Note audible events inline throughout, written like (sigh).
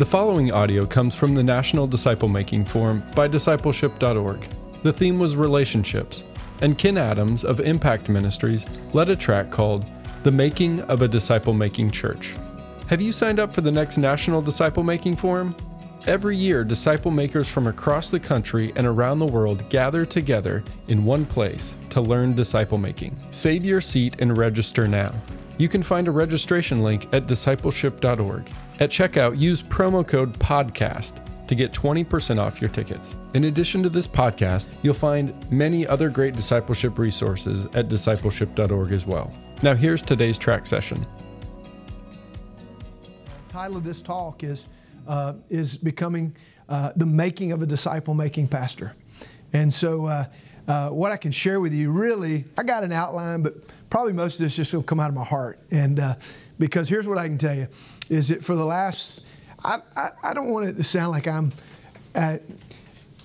The following audio comes from the National Disciple Making Forum by discipleship.org. The theme was relationships, and Ken Adams of Impact Ministries led a track called The Making of a Disciple Making Church. Have you signed up for the next National Disciple Making Forum? Every year, disciple makers from across the country and around the world gather together in one place to learn disciple making. Save your seat and register now. You can find a registration link at discipleship.org. At checkout, use promo code PODCAST to get 20% off your tickets. In addition to this podcast, you'll find many other great discipleship resources at discipleship.org as well. Now, here's today's track session. The title of this talk is, uh, is Becoming uh, the Making of a Disciple Making Pastor. And so, uh, uh, what I can share with you really, I got an outline, but probably most of this just will come out of my heart. And uh, because here's what I can tell you is that for the last, I, I, I don't want it to sound like I'm, at,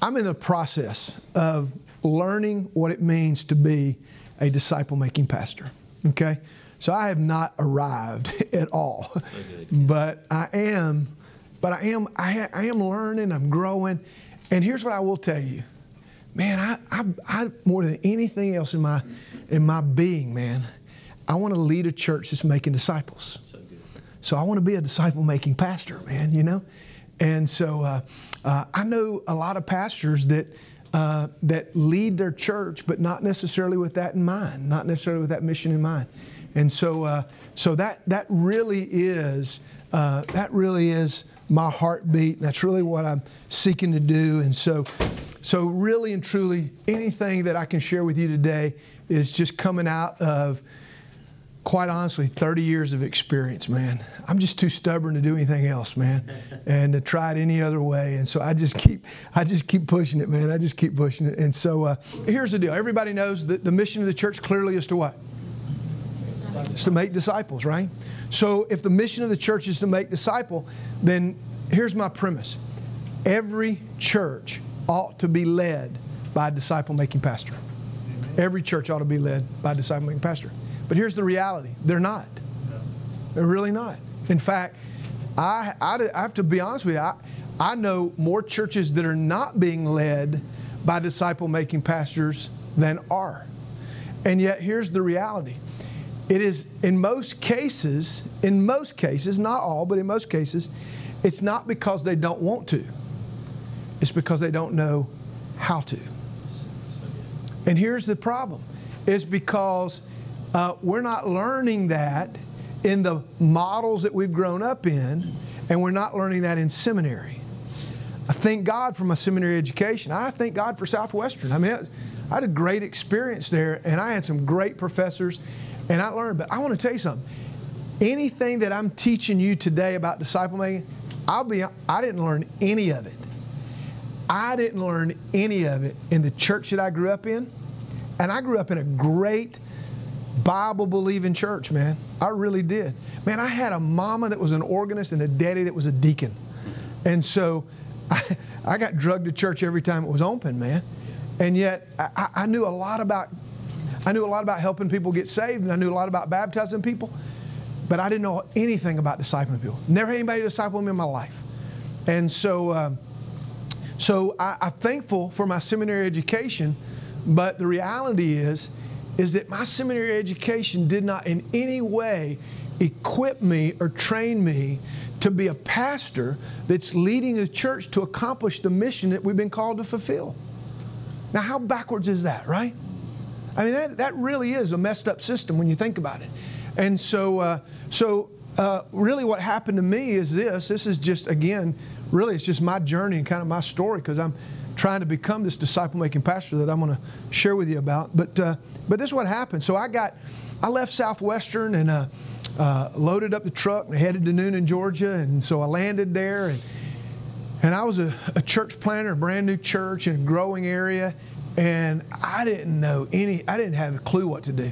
I'm in the process of learning what it means to be a disciple making pastor. Okay? So I have not arrived (laughs) at all, but I am, but I am, I, I am learning, I'm growing. And here's what I will tell you. Man, I, I, I more than anything else in my, in my being, man, I want to lead a church that's making disciples. So I want to be a disciple making pastor, man, you know? And so uh, uh, I know a lot of pastors that, uh, that lead their church, but not necessarily with that in mind, not necessarily with that mission in mind. And so, uh, so that, that really is, uh, that really is my heartbeat. That's really what I'm seeking to do. And so, so really and truly, anything that I can share with you today is just coming out of quite honestly, 30 years of experience, man. I'm just too stubborn to do anything else, man, (laughs) and to try it any other way. And so I just keep, I just keep pushing it, man. I just keep pushing it. And so uh, here's the deal. Everybody knows that the mission of the church clearly is to what? It's to make disciples, right? So if the mission of the church is to make disciple, then here's my premise. Every church ought to be led by a disciple making pastor. Every church ought to be led by a disciple making pastor. But here's the reality they're not. They're really not. In fact, I, I, I have to be honest with you, I, I know more churches that are not being led by disciple making pastors than are. And yet, here's the reality it is, in most cases, in most cases, not all, but in most cases, it's not because they don't want to, it's because they don't know how to. And here's the problem is because uh, we're not learning that in the models that we've grown up in, and we're not learning that in seminary. I thank God for my seminary education. I thank God for Southwestern. I mean, I had a great experience there, and I had some great professors, and I learned. But I want to tell you something. Anything that I'm teaching you today about disciple making, I'll be. I didn't learn any of it. I didn't learn any of it in the church that I grew up in, and I grew up in a great Bible believing church, man. I really did. Man, I had a mama that was an organist and a daddy that was a deacon. And so (laughs) I, I got drugged to church every time it was open, man. And yet I, I knew a lot about I knew a lot about helping people get saved, and I knew a lot about baptizing people, but I didn't know anything about discipling people. Never had anybody disciple me in my life. And so, uh, so I, I'm thankful for my seminary education, but the reality is, is that my seminary education did not in any way equip me or train me to be a pastor that's leading a church to accomplish the mission that we've been called to fulfill. Now, how backwards is that, right? I mean, that, that really is a messed up system when you think about it. And so, uh, so uh, really, what happened to me is this. This is just again, really, it's just my journey and kind of my story because I'm trying to become this disciple making pastor that I'm going to share with you about. But, uh, but this is what happened. So I got, I left Southwestern and uh, uh, loaded up the truck and headed to Newnan, Georgia. And so I landed there. And, and I was a, a church planter, a brand new church in a growing area. And I didn't know any, I didn't have a clue what to do.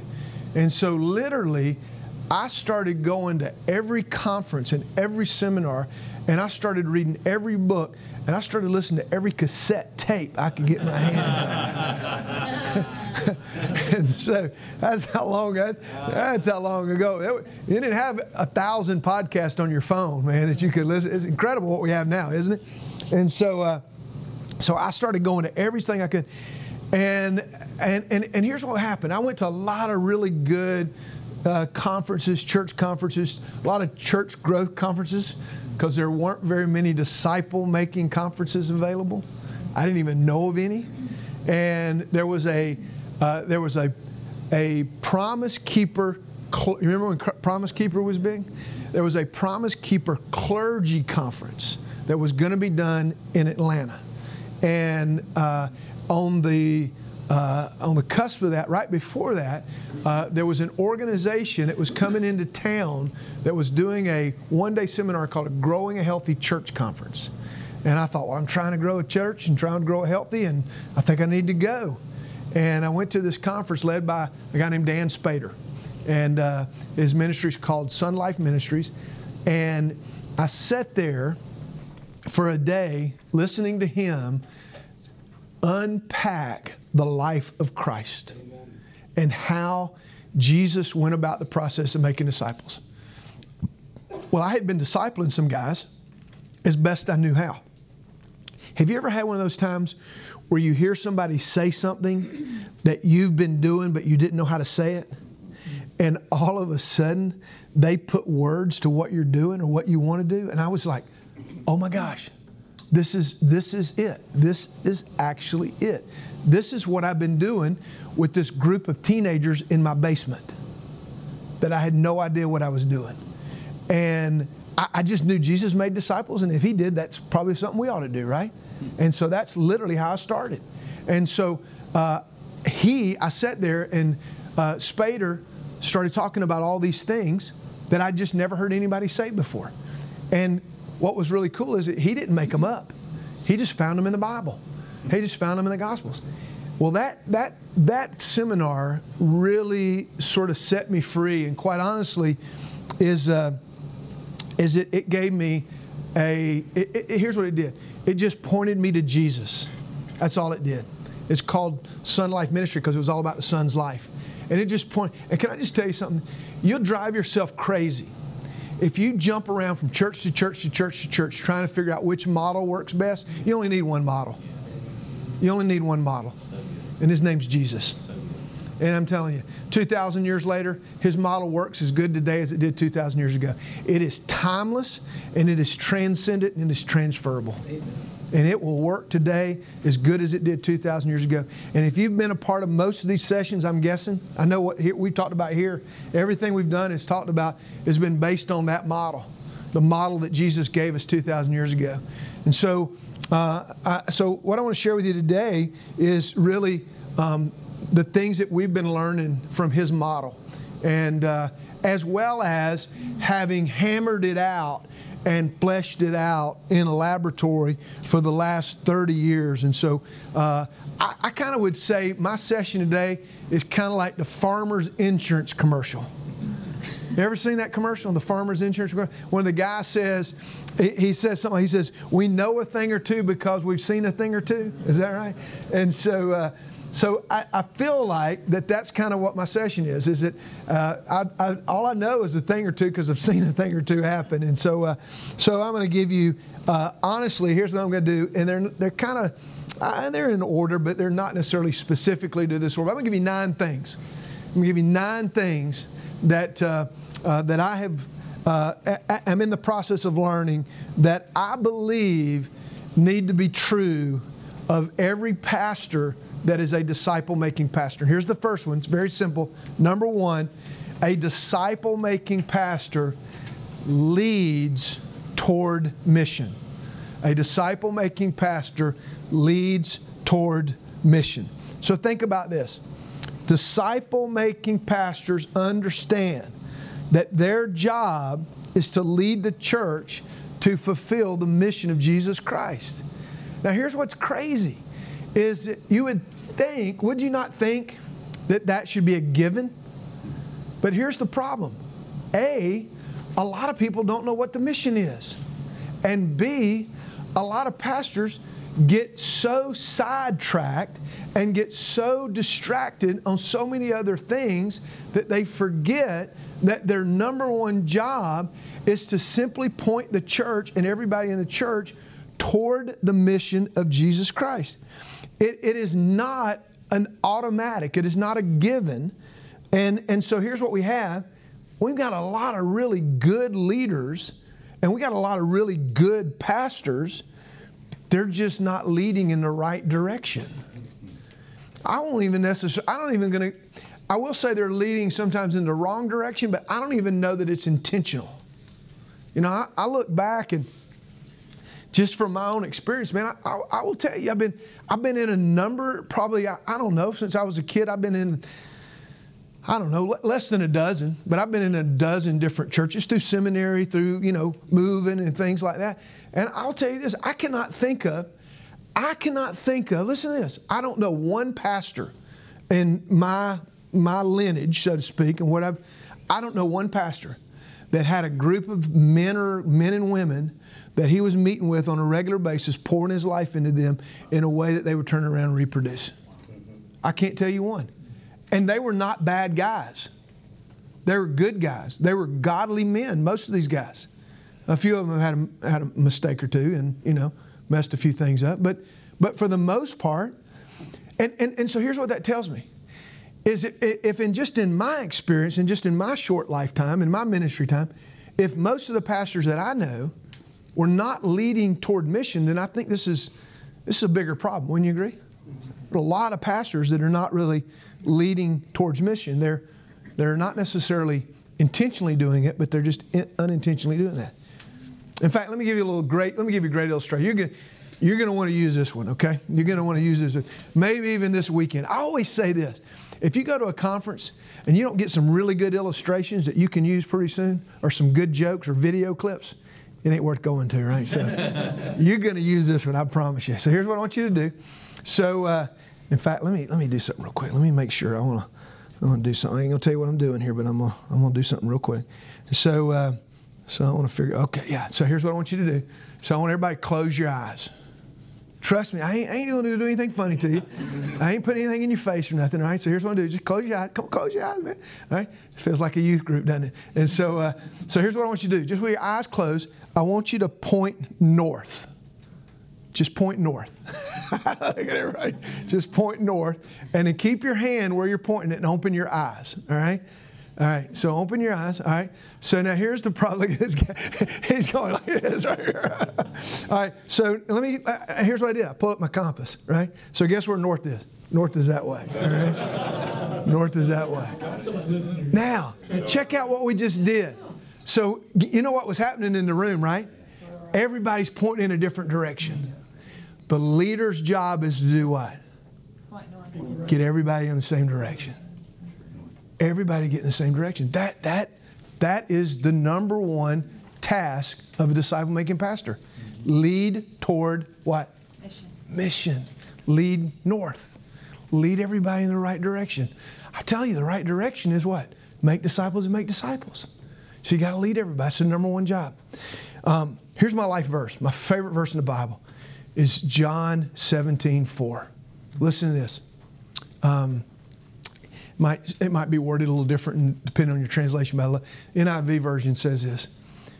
And so literally, I started going to every conference and every seminar, and I started reading every book and I started listening to every cassette tape I could get my hands on. (laughs) And so that's how long that's, that's how long ago. You didn't have a thousand podcasts on your phone, man, that you could listen. It's incredible what we have now, isn't it? And so, uh, so I started going to everything I could. And, and, and, and here's what happened. I went to a lot of really good uh, conferences, church conferences, a lot of church growth conferences, because there weren't very many disciple making conferences available. I didn't even know of any. And there was a, uh, there was a, a Promise Keeper, you remember when Promise Keeper was big? There was a Promise Keeper clergy conference that was going to be done in Atlanta. And uh, on the uh, on the cusp of that, right before that, uh, there was an organization that was coming into town that was doing a one day seminar called a Growing a Healthy Church Conference. And I thought, well, I'm trying to grow a church and trying to grow healthy, and I think I need to go. And I went to this conference led by a guy named Dan Spader. And uh, his ministry is called Sonlife Ministries. And I sat there for a day listening to him unpack the life of Christ Amen. and how Jesus went about the process of making disciples. Well, I had been discipling some guys as best I knew how. Have you ever had one of those times where you hear somebody say something that you've been doing but you didn't know how to say it? And all of a sudden, they put words to what you're doing or what you want to do. And I was like, oh my gosh, this is, this is it. This is actually it. This is what I've been doing with this group of teenagers in my basement that I had no idea what I was doing. And I, I just knew Jesus made disciples, and if he did, that's probably something we ought to do, right? And so that's literally how I started. And so uh, he, I sat there, and uh, Spader started talking about all these things that I just never heard anybody say before. And what was really cool is that he didn't make them up. He just found them in the Bible. He just found them in the Gospels. Well, that that that seminar really sort of set me free, and quite honestly, is uh, is it, it gave me a. It, it, here's what it did. It just pointed me to Jesus. That's all it did. It's called Sonlife Ministry because it was all about the Son's life, and it just point. And can I just tell you something? You'll drive yourself crazy if you jump around from church to church to church to church trying to figure out which model works best, you only need one model. You only need one model, and his name's Jesus. And I'm telling you, 2,000 years later, his model works as good today as it did 2,000 years ago. It is timeless, and it is transcendent, and it is transferable. And it will work today as good as it did 2,000 years ago. And if you've been a part of most of these sessions, I'm guessing, I know what we talked about here, everything we've done is talked about has been based on that model, the model that Jesus gave us 2,000 years ago. And so, uh, so what I want to share with you today is really um, the things that we've been learning from his model, and uh, as well as having hammered it out and fleshed it out in a laboratory for the last 30 years. And so uh, I, I kind of would say my session today is kind of like the farmer's insurance commercial. You ever seen that commercial, on the farmer's insurance? When the guy says, he says something, he says, We know a thing or two because we've seen a thing or two. Is that right? And so, uh, so I, I, feel like that that's kind of what my session is. Is that uh, I, I, all I know is a thing or two because I've seen a thing or two happen, and so uh, so I'm going to give you uh, honestly. Here's what I'm going to do, and they're they're kind of uh, they're in order, but they're not necessarily specifically to this order. I'm going to give you nine things. I'm going to give you nine things that uh, uh, that I have. I'm in the process of learning that I believe need to be true of every pastor that is a disciple making pastor. Here's the first one it's very simple. Number one, a disciple making pastor leads toward mission. A disciple making pastor leads toward mission. So think about this disciple making pastors understand that their job is to lead the church to fulfill the mission of Jesus Christ. Now here's what's crazy is you would think, would you not think that that should be a given? But here's the problem A, a lot of people don't know what the mission is. And B, a lot of pastors get so sidetracked and get so distracted on so many other things that they forget that their number one job is to simply point the church and everybody in the church toward the mission of Jesus Christ. It, it is not an automatic, it is not a given. And, and so here's what we have we've got a lot of really good leaders and we got a lot of really good pastors. They're just not leading in the right direction. I won't even necessarily, I don't even gonna, I will say they're leading sometimes in the wrong direction, but I don't even know that it's intentional. You know, I, I look back and just from my own experience, man, I, I, I, will tell you, I've been, I've been in a number, probably, I, I don't know, since I was a kid, I've been in, I don't know, less than a dozen, but I've been in a dozen different churches through seminary, through, you know, moving and things like that. And I'll tell you this, I cannot think of, I cannot think of, listen to this, I don't know one pastor in my my lineage, so to speak, and what I've I don't know one pastor that had a group of men or men and women that he was meeting with on a regular basis, pouring his life into them in a way that they would turn around and reproduce. I can't tell you one. And they were not bad guys. They were good guys. They were godly men, most of these guys. A few of them had a, had a mistake or two and, you know, messed a few things up. But, but for the most part, and, and, and so here's what that tells me is if in just in my experience and just in my short lifetime in my ministry time if most of the pastors that i know were not leading toward mission then i think this is this is a bigger problem. Wouldn't you agree? A lot of pastors that are not really leading towards mission they're they're not necessarily intentionally doing it but they're just unintentionally doing that. In fact let me give you a little great let me give you a great illustration. You're gonna you're to want to use this one okay? You're to want to use this One. maybe even this weekend. I always say this if you go to a conference and you don't get some really good illustrations that you can use pretty soon, or some good jokes or video clips, it ain't worth going to, right? So (laughs) you're going to use this one, I promise you. So here's what I want you to do. So, uh, in fact, let me let me do something real quick. Let me make sure I want to I want to do something. I ain't gonna tell you what I'm doing here, but I'm gonna I'm gonna do something real quick. So, uh, so I want to figure. Okay, yeah. So here's what I want you to do. So I want everybody to close your eyes. Trust me, I ain't, I ain't going to do anything funny to you. I ain't putting anything in your face or nothing, all right? So here's what I'm going to do. Just close your eyes. Come on, close your eyes, man. All right? It feels like a youth group, doesn't it? And so, uh, so here's what I want you to do. Just with your eyes closed, I want you to point north. Just point north. (laughs) Look at it, right? Just point north. And then keep your hand where you're pointing it and open your eyes, all right? All right, so open your eyes. All right, so now here's the problem. (laughs) He's going like this right here. (laughs) All right, so let me. Uh, here's what I did. I pulled up my compass. Right. So guess where north is? North is that way. All right. north is that way. Now check out what we just did. So you know what was happening in the room, right? Everybody's pointing in a different direction. The leader's job is to do what? Get everybody in the same direction everybody get in the same direction. That, that, that is the number one task of a disciple making pastor. Lead toward what? Mission. Mission. Lead north. Lead everybody in the right direction. I tell you, the right direction is what? Make disciples and make disciples. So you got to lead everybody. That's the number one job. Um, here's my life verse. My favorite verse in the Bible is John 17, 4. Listen to this. Um, might, it might be worded a little different depending on your translation. But the NIV version says this.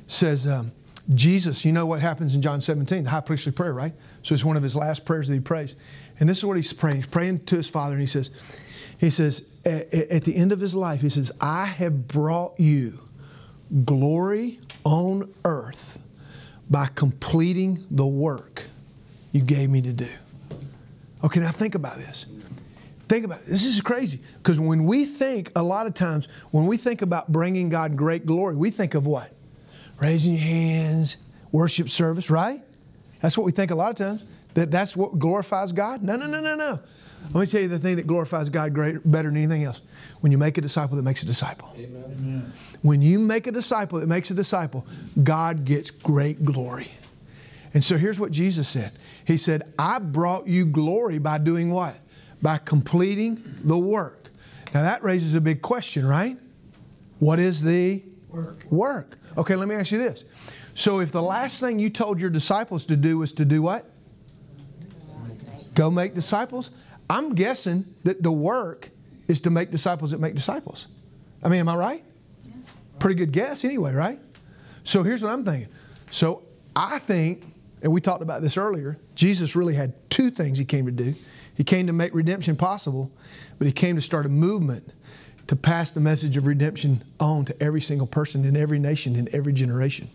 says, um, Jesus, you know what happens in John 17, the high priestly prayer, right? So it's one of his last prayers that he prays. And this is what he's praying. He's praying to his Father, and he says, he says, at the end of his life, he says, I have brought you glory on earth by completing the work you gave me to do. Okay, now think about this. Think about it. This is crazy because when we think, a lot of times, when we think about bringing God great glory, we think of what? Raising your hands, worship service, right? That's what we think a lot of times. That that's what glorifies God? No, no, no, no, no. Let me tell you the thing that glorifies God great, better than anything else. When you make a disciple that makes a disciple. Amen. When you make a disciple that makes a disciple, God gets great glory. And so here's what Jesus said He said, I brought you glory by doing what? By completing the work. Now that raises a big question, right? What is the work? Work. Okay, let me ask you this. So if the last thing you told your disciples to do was to do what? Go make disciples. I'm guessing that the work is to make disciples that make disciples. I mean, am I right? Pretty good guess, anyway, right? So here's what I'm thinking. So I think, and we talked about this earlier, Jesus really had two things he came to do. He came to make redemption possible, but he came to start a movement to pass the message of redemption on to every single person in every nation in every generation.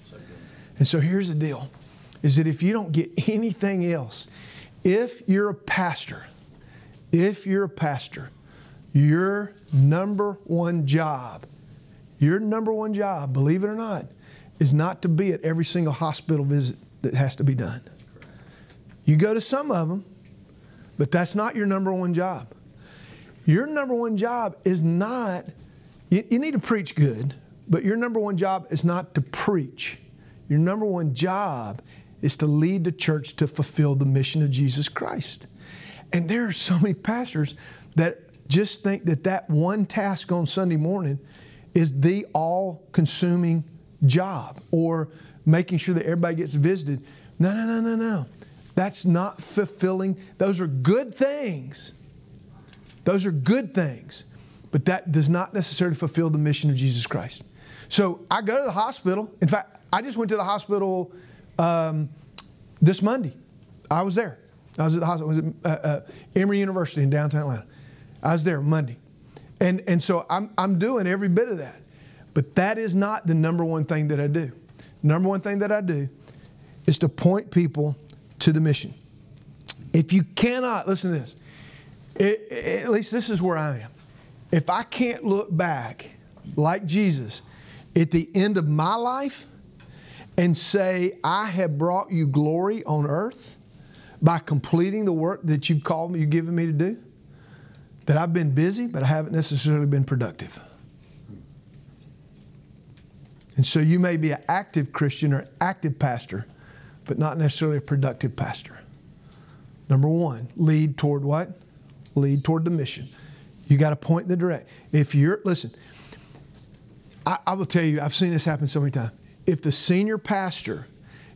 And so here's the deal is that if you don't get anything else, if you're a pastor, if you're a pastor, your number one job, your number one job, believe it or not, is not to be at every single hospital visit that has to be done. You go to some of them, but that's not your number one job. Your number one job is not, you, you need to preach good, but your number one job is not to preach. Your number one job is to lead the church to fulfill the mission of Jesus Christ. And there are so many pastors that just think that that one task on Sunday morning is the all consuming job or making sure that everybody gets visited. No, no, no, no, no. That's not fulfilling. Those are good things. Those are good things. But that does not necessarily fulfill the mission of Jesus Christ. So I go to the hospital. In fact, I just went to the hospital um, this Monday. I was there. I was at the hospital. I was at uh, uh, Emory University in downtown Atlanta. I was there Monday. And, and so I'm, I'm doing every bit of that. But that is not the number one thing that I do. Number one thing that I do is to point people to the mission. If you cannot, listen to this, it, at least this is where I am. If I can't look back like Jesus at the end of my life and say, I have brought you glory on earth by completing the work that you've called me, you've given me to do, that I've been busy, but I haven't necessarily been productive. And so you may be an active Christian or active pastor, but not necessarily a productive pastor. Number one, lead toward what? Lead toward the mission. You got to point the direct. If you're, listen, I, I will tell you, I've seen this happen so many times. If the senior pastor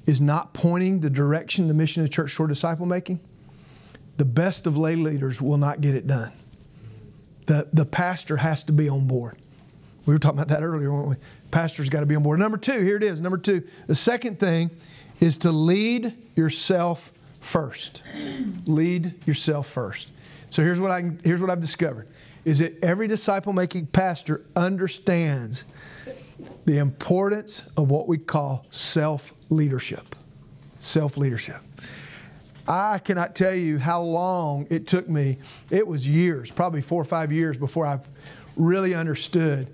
is not pointing the direction, the mission of the church toward disciple making, the best of lay leaders will not get it done. The, the pastor has to be on board. We were talking about that earlier, weren't we? Pastor's got to be on board. Number two, here it is. Number two, the second thing is to lead yourself first. Lead yourself first. So here's what I here's what I've discovered is that every disciple making pastor understands the importance of what we call self leadership. Self leadership. I cannot tell you how long it took me. It was years, probably four or five years before I really understood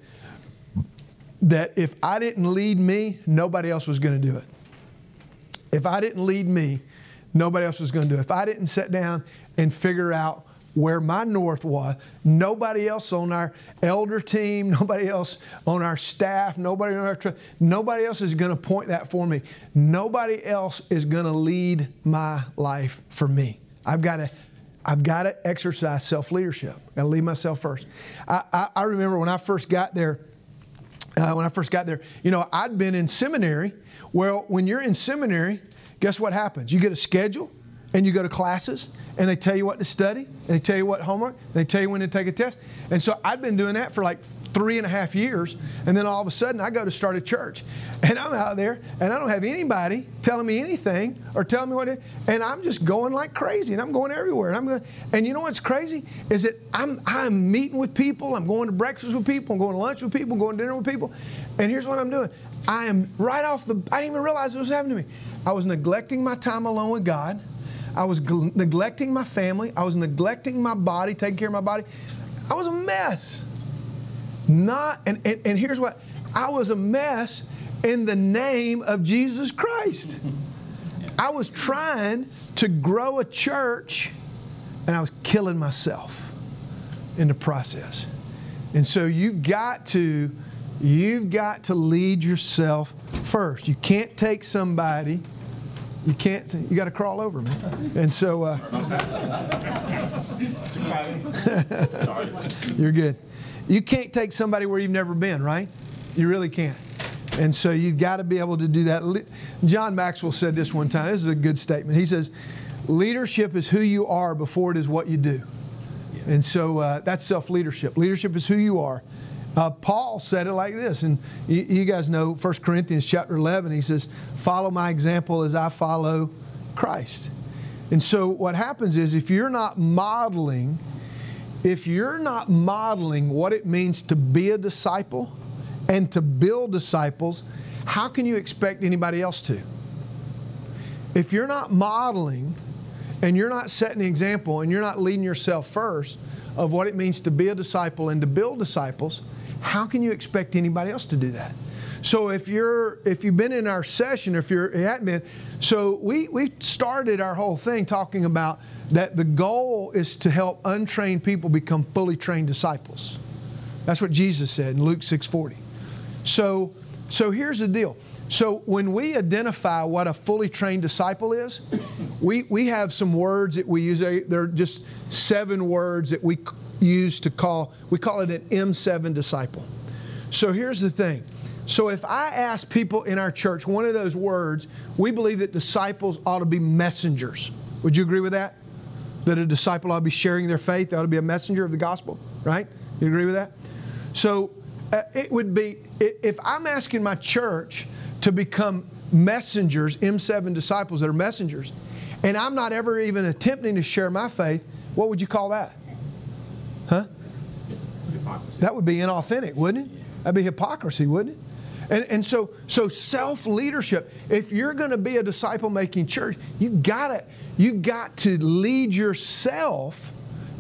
that if I didn't lead me, nobody else was going to do it. If I didn't lead me, nobody else was going to do it. If I didn't sit down and figure out where my north was, nobody else on our elder team, (laughs) nobody else on our staff, nobody on our nobody else is going to point that for me. Nobody else is going to lead my life for me. I've got to I've got to exercise self leadership. Got to lead myself first. I, I, I remember when I first got there uh, when I first got there. You know, I'd been in seminary. Well, when you're in seminary, guess what happens? You get a schedule and you go to classes and they tell you what to study and they tell you what homework they tell you when to take a test. And so i'd been doing that for like three and a half years and then all of a sudden i go to start a church. (laughs) And i'm out there and i don't have anybody telling me anything or telling me what to, and i'm just going like crazy and i'm going everywhere and i'm going and you know what's crazy? Is that i'm i'm meeting with people i'm going to breakfast with people i'm going to lunch with people I'm going to dinner with people and here's what i'm doing i am right off the i didn't even realize it was happening to me i was neglecting my time alone with god I was gl- neglecting my family. I was neglecting my body, taking care of my body. I was a mess. Not, and, and, and here's what I was a mess in the name of Jesus Christ. I was trying to grow a church and I was killing myself in the process. And so you got to you've got to lead yourself first. You can't take somebody you can't, you got to crawl over, me. And so, uh, (laughs) you're good. You can't take somebody where you've never been, right? You really can't. And so you've got to be able to do that. John Maxwell said this one time. This is a good statement. He says, Leadership is who you are before it is what you do. And so uh, that's self leadership. Leadership is who you are. Uh, Paul said it like this, and you, you, guys know 1 Corinthians chapter 11. He says, "Follow my example as I follow Christ." And so what happens is, if you're not modeling, if you're not modeling what it means to be a disciple and to build disciples, how can you expect anybody else to? If you're not modeling and you're not setting the example and you're not leading yourself first of what it means to be a disciple and to build disciples, how can you expect anybody else to do that? So if you're if you've been in our session, if you're you hadn't been, so we we started our whole thing talking about that the goal is to help untrained people become fully trained disciples. That's what Jesus said in Luke 6:40. So so here's the deal. So when we identify what a fully trained disciple is, we, we have some words that we use. They're just seven words that we use to call, we call it an M7 disciple. So here's the thing. So if I ask people in our church one of those words, we believe that disciples ought to be messengers. Would you agree with that? That a disciple ought to be sharing their faith, they ought to be a messenger of the gospel, right? You agree with that? So uh, it would be, if I'm asking my church to become messengers, M7 disciples that are messengers, and I'm not ever even attempting to share my faith, what would you call that? Huh? Hypocrisy. That would be inauthentic, wouldn't it? That'd be hypocrisy, wouldn't it? And, and so, so self leadership. If you're going to be a disciple making church, you got to you got to lead yourself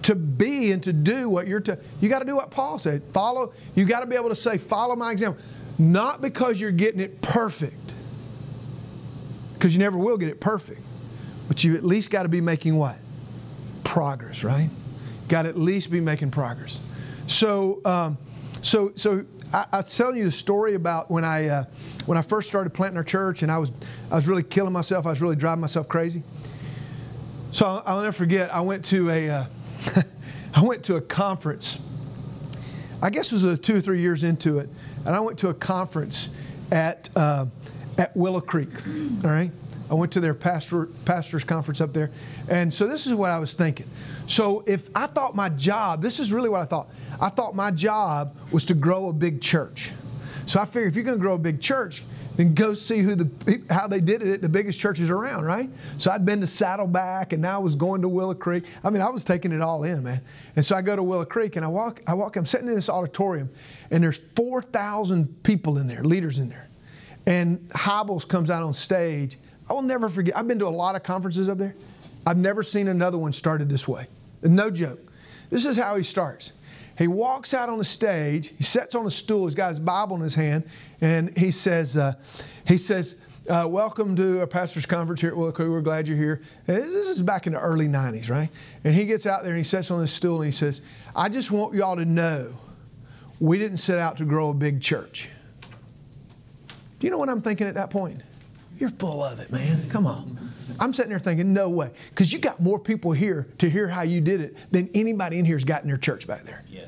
to be and to do what you're to. You got to do what Paul said. Follow. You got to be able to say, "Follow my example," not because you're getting it perfect, because you never will get it perfect, but you at least got to be making what progress, right? Got to at least be making progress. So, um, so, so I, I was telling you the story about when I uh, when I first started planting our church, and I was I was really killing myself. I was really driving myself crazy. So I'll, I'll never forget. I went to a uh, (laughs) I went to a conference. I guess it was two or three years into it, and I went to a conference at uh, at Willow Creek. All right, I went to their pastor pastors conference up there, and so this is what I was thinking. So if I thought my job, this is really what I thought. I thought my job was to grow a big church. So I figured if you're going to grow a big church, then go see who the how they did it at the biggest churches around, right? So I'd been to Saddleback, and now I was going to Willow Creek. I mean, I was taking it all in, man. And so I go to Willow Creek, and I walk. I walk. I'm sitting in this auditorium, and there's four thousand people in there, leaders in there, and Hybels comes out on stage. I will never forget. I've been to a lot of conferences up there. I've never seen another one started this way. No joke. This is how he starts. He walks out on the stage. He sits on a stool. He's got his Bible in his hand, and he says, uh, "He says, uh, welcome to a pastor's conference here at Creek. We're glad you're here." And This is back in the early '90s, right? And he gets out there and he sits on this stool and he says, "I just want y'all to know, we didn't set out to grow a big church." Do you know what I'm thinking at that point? You're full of it, man. Come on. I'm sitting there thinking, no way. Because you got more people here to hear how you did it than anybody in here has got in their church back there. Yeah.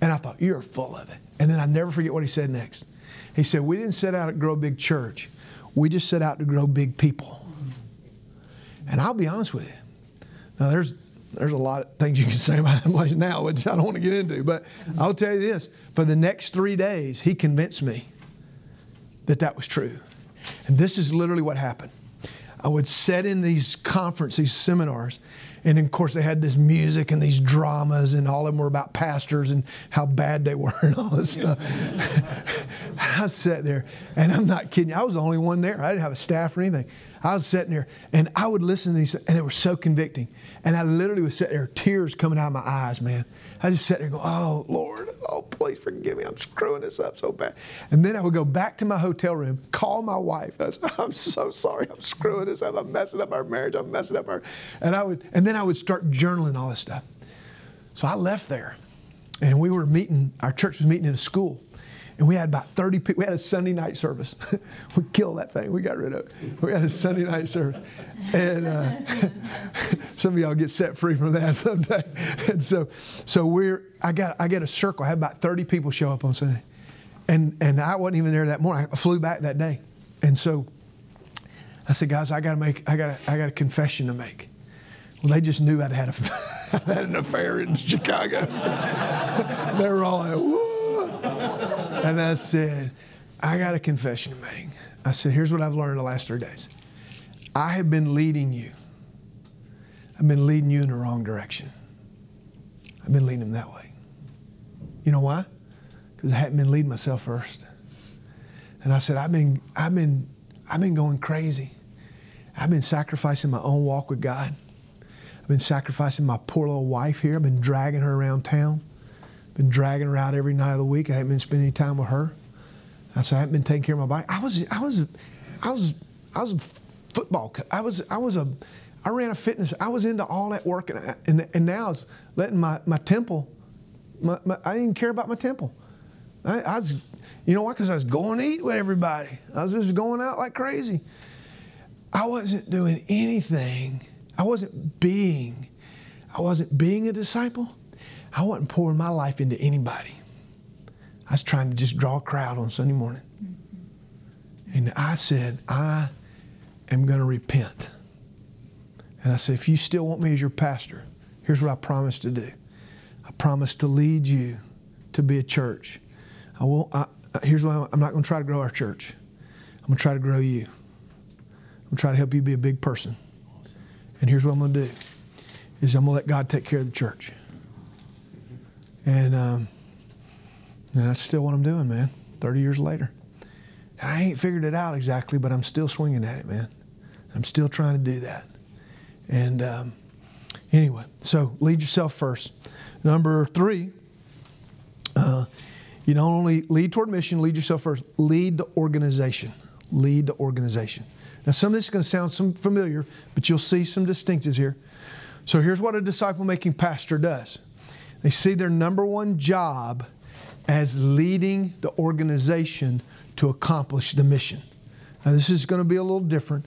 And I thought, you're full of it. And then I never forget what he said next. He said, We didn't set out to grow a big church, we just set out to grow big people. And I'll be honest with you. Now, there's there's a lot of things you can say about that place now, which I don't want to get into. But I'll tell you this for the next three days, he convinced me that that was true. And this is literally what happened. I would sit in these conferences, these seminars, and of course they had this music and these dramas, and all of them were about pastors and how bad they (laughs) were and all this stuff. (laughs) I sat there, and I'm not kidding. You, I was the only one there. I didn't have a staff or anything. I was sitting there and I would listen to these, and they were so convicting. And I literally was sitting there, tears coming out of my eyes, man. I just sat there and go, Oh, Lord, oh, please forgive me. I'm screwing this up so bad. And then I would go back to my hotel room, call my wife. I said, (laughs) I'm so sorry. I'm screwing this up. I'm messing up our marriage. I'm messing up our. And I would, and then I would start journaling all this stuff. So I left there, and we were meeting. Our church was meeting in a school, and we had about 30 people. We had a Sunday night service. (laughs) we killed that thing. We got rid of it. We had a Sunday night service. And uh, (laughs) some of y'all get set free from that (laughs) someday. And so, so we're, I got, I got a circle. I had about 30 people show up on Sunday. And, and I wasn't even there that morning. I flew back that day. And so I said, guys, I got to make, I got, I got a confession to make. Well, they just knew I'd had, a, I'd had an affair in Chicago. they were all like, Whoa. And I said, I got a confession to make. I said, here's what I've learned the last three days. I have been leading you. I've been leading you in the wrong direction. I've been leading them that way. You know why? Because I hadn't been leading myself first. And I said, I've been, I've been, I've been going crazy. I've been sacrificing my own walk with God. I've been sacrificing my poor little wife here. I've been dragging her around town. Been dragging her out every night of the week. I haven't been spending any time with her. I said I haven't been taking care of my body. I was, I was, I was, I was a football. Co- I was, I was a, I ran a fitness. I was into all that work, and and, and now it's letting my my temple. My, my, I didn't care about my temple. I, I was, you know why? Because I was going to eat with everybody. I was just going out like crazy. I wasn't doing anything. I wasn't being. I wasn't being a disciple. I wasn't pouring my life into anybody. I was trying to just draw a crowd on Sunday morning. And I said, I am going to repent. And I said, if you still want me as your pastor, here's what I promise to do. I promise to lead you to be a church. I won't, I, here's what I'm not going to try to grow our church. I'm going to try to grow you. I'm going to try to help you be a big person. And here's what I'm going to do is I'm going to let God take care of the church. And, um, and that's still what I'm doing, man, 30 years later. I ain't figured it out exactly, but I'm still swinging at it, man. I'm still trying to do that. And um, anyway, so lead yourself first. Number three, uh, you don't only lead toward mission, lead yourself first, lead the organization. Lead the organization. Now, some of this is going to sound some familiar, but you'll see some distinctives here. So, here's what a disciple making pastor does they see their number one job as leading the organization to accomplish the mission. Now, this is going to be a little different,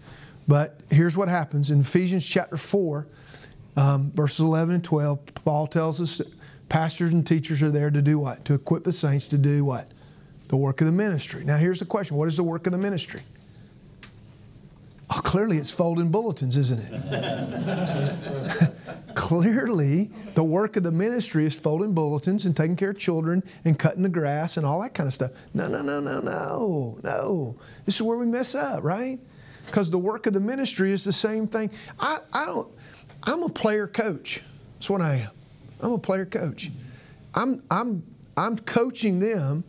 but here's what happens in Ephesians chapter 4, um, verses 11 and 12. Paul tells us that pastors and teachers are there to do what? To equip the saints to do what? The work of the ministry. Now, here's the question What is the work of the ministry? Oh, clearly it's folding bulletins, isn't it? (laughs) clearly, the work of the ministry is folding bulletins and taking care of children and cutting the grass and all that kind of stuff. No, no, no, no, no, no. This is where we mess up, right? Because the work of the ministry is the same thing. I, I don't, I'm a player coach. That's what I am. I'm a player coach. I'm, I'm, I'm coaching them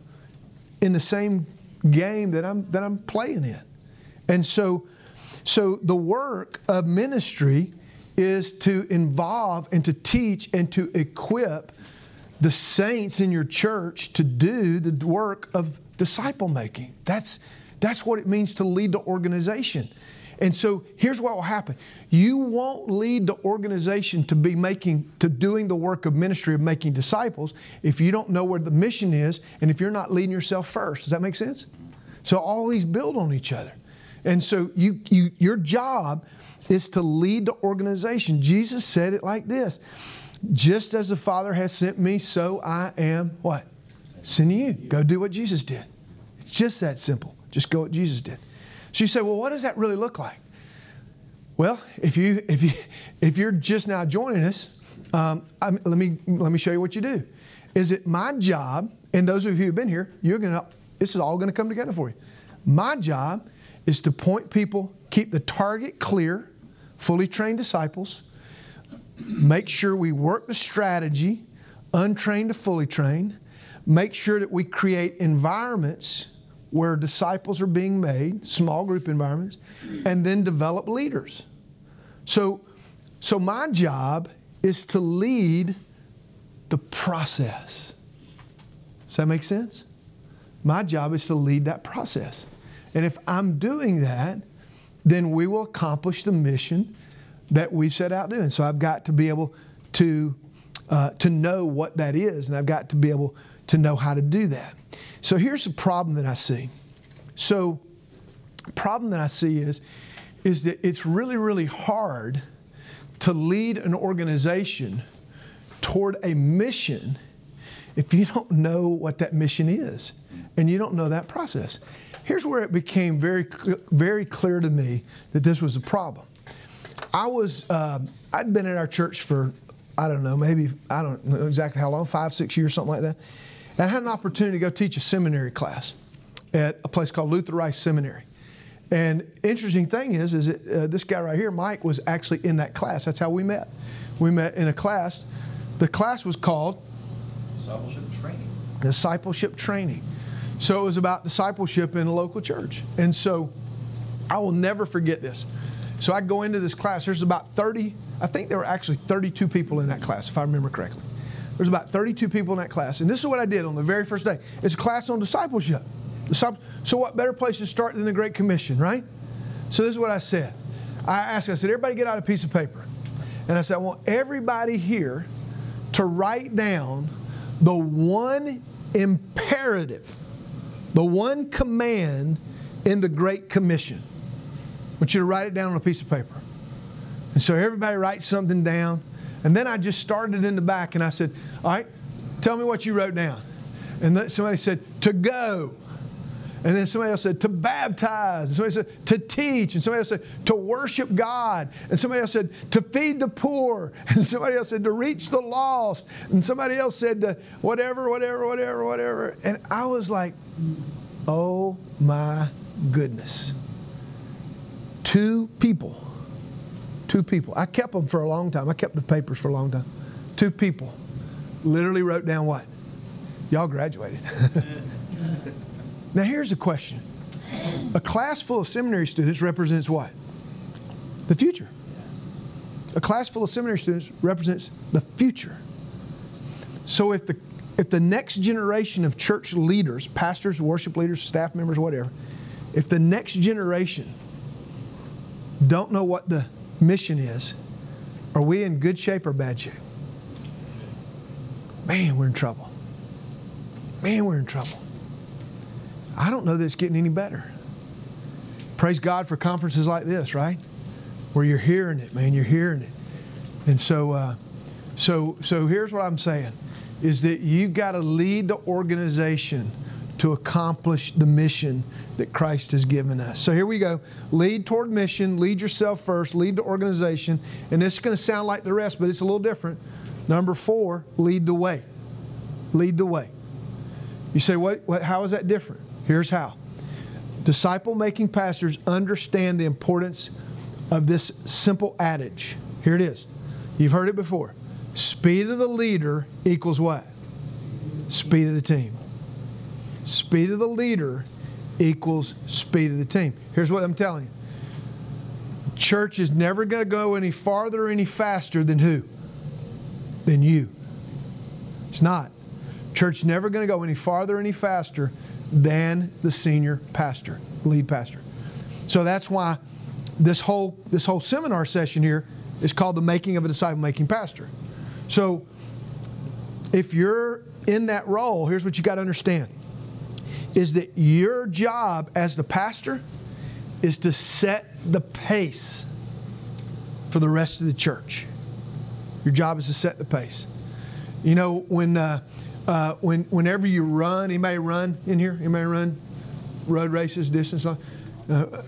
in the same game that I'm, that I'm playing in. And so, so the work of ministry is to involve and to teach and to equip the saints in your church to do the work of disciple making. That's, that's what it means to lead the organization. And so here's what will happen. You won't lead the organization to be making, to doing the work of ministry of making disciples if you don't know where the mission is and if you're not leading yourself first. Does that make sense? So all these build on each other. And so you, you your job is to lead the organization. Jesus said it like this just as the Father has sent me, so I am what? Sending you. Go do what Jesus did. It's just that simple. Just go what Jesus did. So you say, well, what does that really look like? Well, if you if you if you're just now joining us, um, let me let me show you what you do. Is it my job? And those of you who've been here, you're gonna. This is all to come together for you. My job is to point people, keep the target clear, fully trained disciples. Make sure we work the strategy, untrained to fully trained. Make sure that we create environments where disciples are being made, small group environments, and then develop leaders. So, so my job is to lead the process. Does that make sense? My job is to lead that process. And if I'm doing that, then we will accomplish the mission that we set out doing. So I've got to be able to uh, to know what that is, and I've got to be able to know how to do that. So here's the problem that I see. So, problem that I see is is that it's really really hard to lead an organization toward a mission if you don't know what that mission is and you don't know that process. Here's where it became very very clear to me that this was a problem. I was, uh, I'd been in our church for, I don't know, maybe, I don't know exactly how long, five, six years, something like that. And I had an opportunity to go teach a seminary class at a place called Luther Rice Seminary. And interesting thing is, is that, uh, this guy right here, Mike, was actually in that class. That's how we met. We met in a class. The class was called Discipleship training. Discipleship Training. So it was about discipleship in a local church. And so I will never forget this. So I go into this class. There's about 30, I think there were actually 32 people in that class, if I remember correctly. There's about 32 people in that class. And this is what I did on the very first day. It's a class on discipleship. So what better place to start than the Great Commission, right? So this is what I said. I asked, I said, everybody get out a piece of paper. And I said, I want everybody here to write down the one imperative, the one command in the Great Commission. I want you to write it down on a piece of paper. And so everybody writes something down. And then I just started in the back and I said, All right, tell me what you wrote down. And somebody said, To go. And then somebody else said to baptize. And somebody said to teach. And somebody else said to worship God. And somebody else said to feed the poor. (laughs) And somebody else said to reach the lost. And somebody else said to whatever, whatever, whatever, whatever. And I was like, oh my goodness. Two people. Two people. I kept them for a long time. I kept the papers for a long time. Two people literally wrote down what? Y'all graduated. (laughs) Now, here's a question a class full of seminary students represents what? The future. A class full of seminary students represents the future. So if the if the next generation of church leaders, pastors, worship leaders, staff members, whatever, if the next generation don't know what the mission is, are we in good shape or bad shape? Man, we're in trouble. Man, we're in trouble. I don't know that it's getting any better. Praise God for conferences like this, right? Where you're hearing it, man, you're hearing it. And so, uh, so, so here's what I'm saying: is that you've got to lead the organization to accomplish the mission that Christ has given us. So here we go. Lead toward mission, lead yourself first, lead the organization. And this is going to sound like the rest, but it's a little different. Number four, lead the way. Lead the way. You say, what, what how is that different? Here's how disciple making pastors understand the importance of this simple adage. Here it is. You've heard it before. Speed of the leader equals what? Speed of the team. Speed of the leader equals speed of the team. Here's what I'm telling you. Church is never going to go any farther or any faster than who? Than you. It's not. Church never going to go any farther or any faster than the senior pastor, lead pastor. So that's why this whole this whole seminar session here is called the making of a disciple making pastor. So if you're in that role, here's what you got to understand is that your job as the pastor is to set the pace for the rest of the church. Your job is to set the pace. You know, when uh, uh, when, whenever you run, anybody run in here? Anybody run road races, distance? Uh,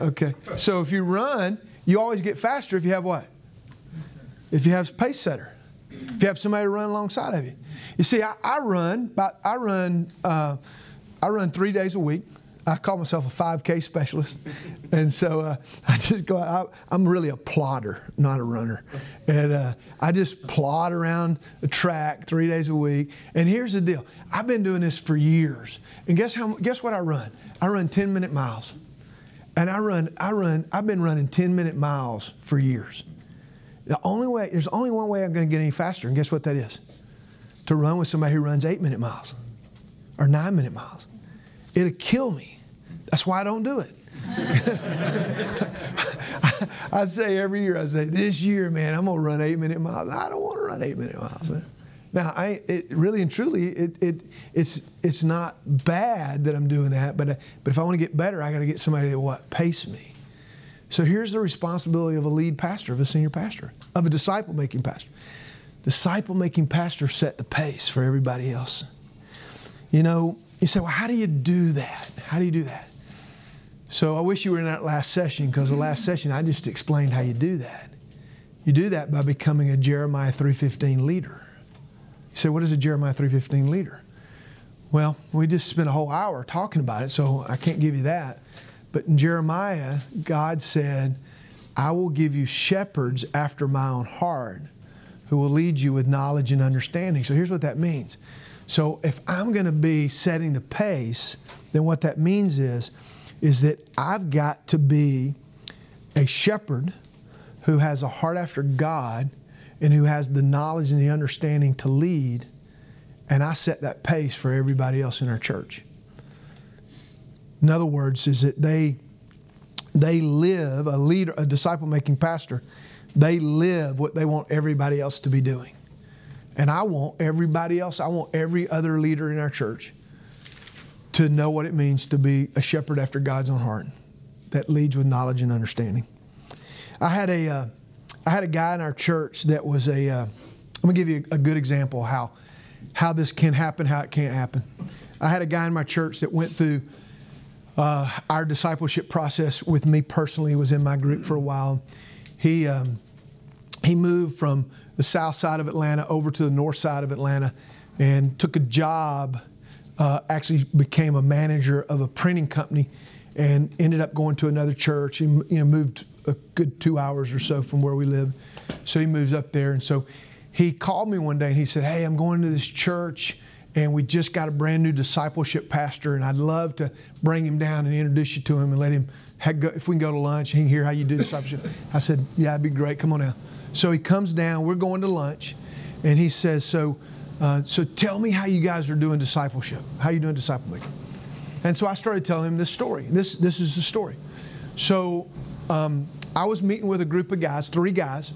okay. So if you run, you always get faster if you have what? If you have pace setter. If you have somebody to run alongside of you. You see, I, I run. About, I run. Uh, I run three days a week. I call myself a 5K specialist. (laughs) And so uh, I just go out. I'm really a plotter, not a runner. And uh, I just plod around the track three days a week. And here's the deal I've been doing this for years. And guess, how, guess what I run? I run 10 minute miles. And I run, I run, I've been running 10 minute miles for years. The only way, there's only one way I'm going to get any faster. And guess what that is? To run with somebody who runs eight minute miles or nine minute miles. It'll kill me. That's why I don't do it. (laughs) I say every year, I say, this year, man, I'm going to run eight minute miles. I don't want to run eight minute miles, man. Now, I it, really and truly, it, it it's it's not bad that I'm doing that, but uh, but if I want to get better, I got to get somebody that what pace me. So here's the responsibility of a lead pastor, of a senior pastor, of a disciple making pastor. Disciple making pastor set the pace for everybody else. You know, you say, well, how do you do that? How do you do that? So I wish you were in that last session because the last session I just explained how you do that. You do that by becoming a Jeremiah 3:15 leader. You say, what is a Jeremiah 3:15 leader? Well, we just spent a whole hour talking about it, so I can't give you that. But in Jeremiah, God said, I will give you shepherds after my own heart who will lead you with knowledge and understanding. So here's what that means. So if I'm going to be setting the pace, then what that means is is that I've got to be a shepherd who has a heart after God and who has the knowledge and the understanding to lead and I set that pace for everybody else in our church. In other words, is that they they live a leader, a disciple making pastor, they live what they want everybody else to be doing. And I want everybody else, I want every other leader in our church to know what it means to be a shepherd after God's own heart that leads with knowledge and understanding. I had a, uh, I had a guy in our church that was a. am gonna give you a, good example how how this can happen, how it can't happen. I had a guy in my church that went through uh, our discipleship process with me personally. Was in my group for a while. He um, he moved from the south side of Atlanta over to the north side of Atlanta, and took a job. Uh, actually, became a manager of a printing company, and ended up going to another church. He you know moved a good two hours or so from where we live, so he moves up there, and so he called me one day and he said, Hey, I'm going to this church and we just got a brand new discipleship pastor and I'd love to bring him down and introduce you to him and let him, if we can go to lunch, he can hear how you do discipleship. I said, Yeah, that'd be great. Come on now. So he comes down, we're going to lunch, and he says, So, uh, so tell me how you guys are doing discipleship. How you doing disciple making? And so I started telling him this story. This, this is the story. So um, I was meeting with a group of guys, three guys,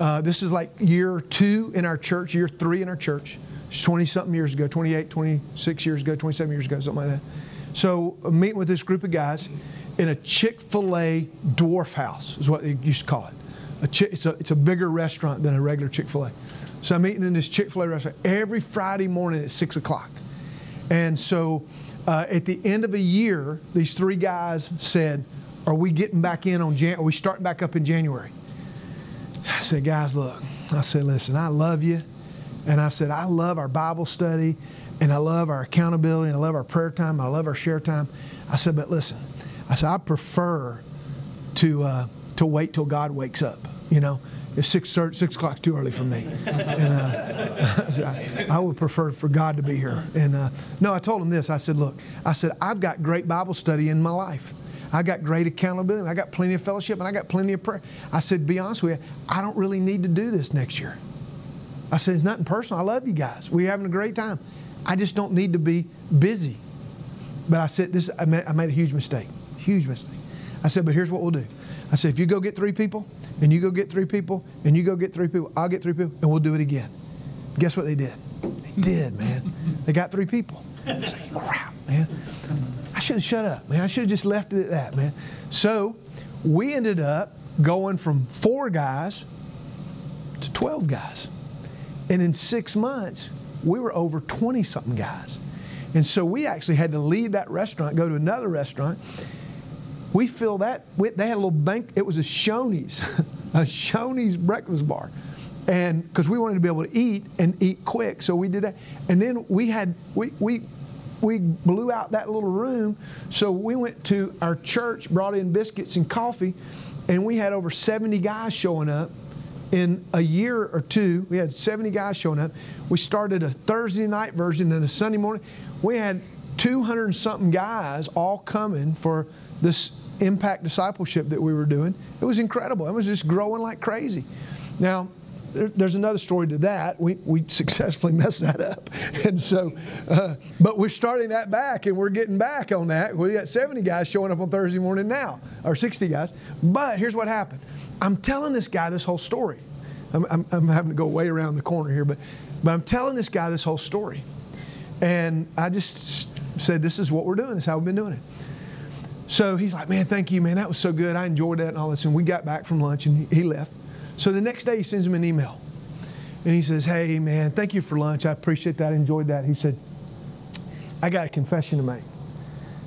uh, this is like year two in our church, year three in our church. 20 something years ago, 28, 26 years ago, 27 years ago, something like that. So, I'm meeting with this group of guys in a Chick fil A dwarf house, is what they used to call it. A Chick, it's, a, it's a bigger restaurant than a regular Chick fil A. So, I'm eating in this Chick fil A restaurant every Friday morning at 6 o'clock. And so, uh, at the end of a year, these three guys said, Are we getting back in on Jan? Are we starting back up in January? I said, guys, look, I said, listen, I love you. And I said, I love our Bible study and I love our accountability and I love our prayer time. I love our share time. I said, but listen, I said, I prefer to, uh, to wait till God wakes up. You know, it's six, six o'clock too early for me. And uh, (laughs) I, would prefer for God to be here. And uh, no, I told him this. I said, look, I said, I've got great Bible study in my life. I got great accountability. I got plenty of fellowship and I got plenty of prayer. I said, be honest with you, I don't really need to do this next year. I said, it's nothing personal. I love you guys. We're having a great time. I just don't need to be busy. But I said, this, I made, I made a huge mistake. Huge mistake. I said, but here's what we'll do. I said, if you go get three people, and you go get three people, and you go get three people, I'll get three people, and we'll do it again. Guess what they did? They did, man. They got three people. I said, crap, man. I should have shut up, man. I should have just left it at that, man. So we ended up going from four guys to 12 guys. And in six months, we were over 20 something guys. And so we actually had to leave that restaurant, go to another restaurant. We filled that, they had a little bank, it was a Shoney's, (laughs) a Shoney's breakfast bar. And because we wanted to be able to eat and eat quick, so we did that. And then we had, we, we we blew out that little room. So we went to our church, brought in biscuits and coffee, and we had over 70 guys showing up. In a year or two, we had 70 guys showing up. We started a Thursday night version and a Sunday morning. We had 200 something guys all coming for this impact discipleship that we were doing. It was incredible. It was just growing like crazy. Now, there, there's another story to that. We, we successfully (laughs) messed that up. (laughs) And so, uh, but we're starting that back and we're getting back on that. We got 70 guys showing up on Thursday morning now, or 60 guys. But here's what happened I'm telling this guy this whole story. I'm, I'm, I'm having to go way around the corner here, but, but I'm telling this guy this whole story. And I just said, This is what we're doing, this is how we've been doing it. So he's like, Man, thank you, man. That was so good. I enjoyed that and all this. And we got back from lunch and he left. So the next day he sends him an email. And he says, Hey, man, thank you for lunch. I appreciate that. I enjoyed that. He said, I got a confession to make.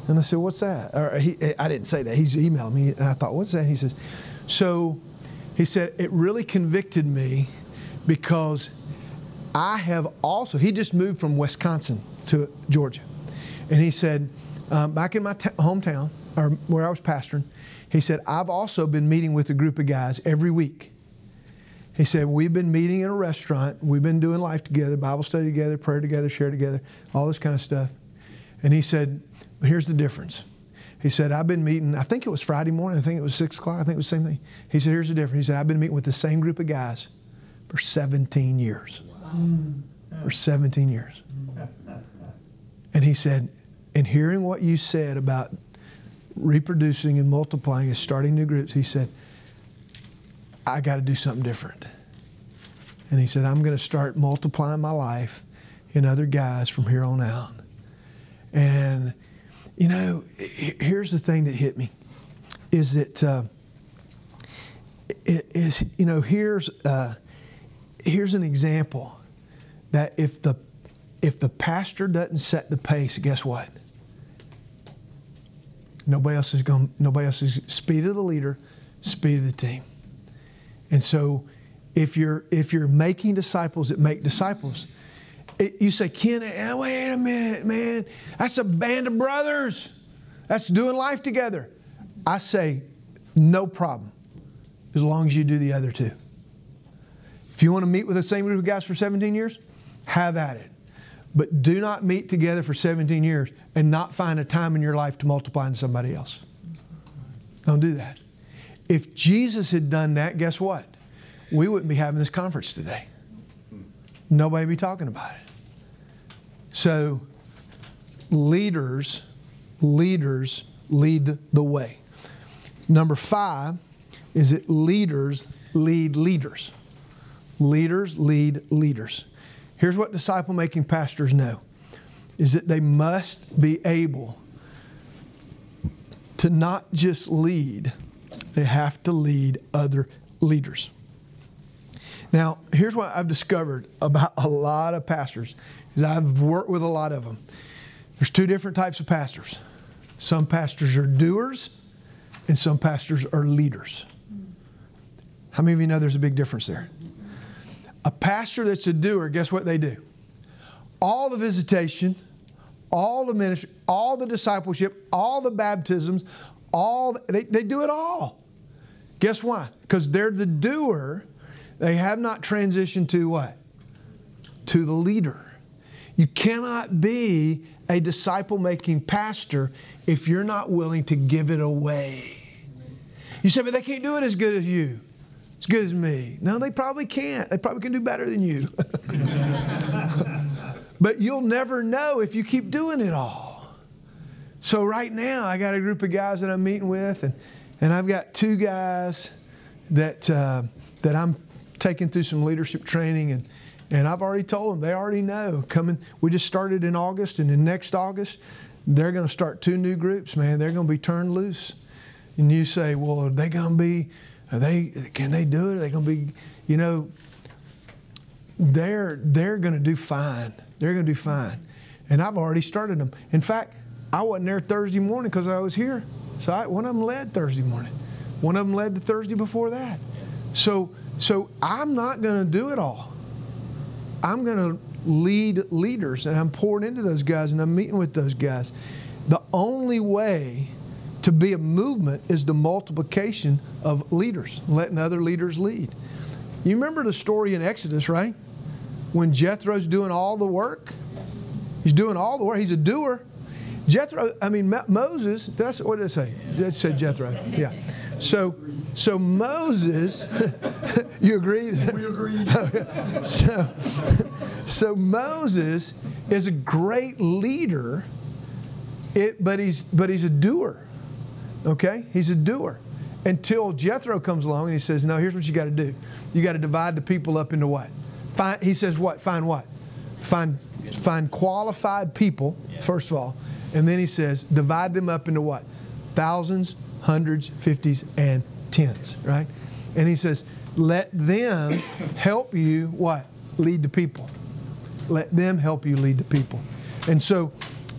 And I said, What's that? Or he, I didn't say that. He's emailed me. And I thought, What's that? He says, So he said, it really convicted me because I have also, he just moved from Wisconsin to Georgia. And he said, um, back in my t- hometown, or where I was pastoring, he said, I've also been meeting with a group of guys every week. He said, We've been meeting in a restaurant. We've been doing life together, Bible study together, prayer together, share together, all this kind of stuff. And he said, Here's the difference. He said, I've been meeting, I think it was Friday morning, I think it was 6 o'clock, I think it was the same thing. He said, Here's the difference. He said, I've been meeting with the same group of guys for 17 years. Wow. For 17 years. And he said, and hearing what you said about reproducing and multiplying and starting new groups, he said, I got to do something different. And he said, I'm going to start multiplying my life in other guys from here on out. And, you know, here's the thing that hit me is that, uh, is, you know, here's, uh, here's an example that if the, if the pastor doesn't set the pace, guess what? Nobody else is going. Nobody else is speed of the leader, speed of the team. And so, if you're if you're making disciples that make disciples, it, you say, Ken, eh, wait a minute, man. That's a band of brothers. That's doing life together. I say, no problem, as long as you do the other two. If you want to meet with the same group of guys for 17 years, have at it. But do not meet together for 17 years and not find a time in your life to multiply in somebody else. Don't do that. If Jesus had done that, guess what? We wouldn't be having this conference today. Nobody would be talking about it. So, leaders, leaders lead the way. Number five is that leaders lead leaders. Leaders lead leaders. Here's what disciple making pastors know is that they must be able to not just lead, they have to lead other leaders. Now, here's what I've discovered about a lot of pastors is I've worked with a lot of them. There's two different types of pastors. Some pastors are doers and some pastors are leaders. How many of you know there's a big difference there? A pastor that's a doer, guess what they do? All the visitation, all the ministry, all the discipleship, all the baptisms, all the, they, they do it all. Guess why? Because they're the doer. They have not transitioned to what? To the leader. You cannot be a disciple making pastor if you're not willing to give it away. You say, but they can't do it as good as you as good as me. No, they probably can't. They probably can do better than you. (laughs) but you'll never know if you keep doing it all. So right now, I got a group of guys that I'm meeting with, and, and I've got two guys that uh, that I'm taking through some leadership training, and and I've already told them they already know coming. We just started in August, and in next August, they're going to start two new groups. Man, they're going to be turned loose. And you say, well, are they going to be are they can they do it? Are they going to be, you know, they're they're going to do fine. They're going to do fine. And I've already started them. In fact, I wasn't there Thursday morning because I was here. So I, one of them led Thursday morning. One of them led the Thursday before that. So so I'm not going to do it all. I'm going to lead leaders, and I'm pouring into those guys, and I'm meeting with those guys. The only way to be a movement is the multiplication of leaders, letting other leaders lead. You remember the story in Exodus, right? When Jethro's doing all the work, he's doing all the work. He's a doer. Jethro, I mean Moses. Did I what did I say? I say Jethro? Yeah. So, so Moses. (laughs) you agree? We agreed. (laughs) so, (laughs) so Moses is a great leader, it, but he's but he's a doer. Okay? He's a doer. Until Jethro comes along and he says, No, here's what you got to do. You got to divide the people up into what? Find, he says, What? Find what? Find, find qualified people, first of all. And then he says, Divide them up into what? Thousands, hundreds, fifties, and tens, right? And he says, Let them (coughs) help you what? Lead the people. Let them help you lead the people. And so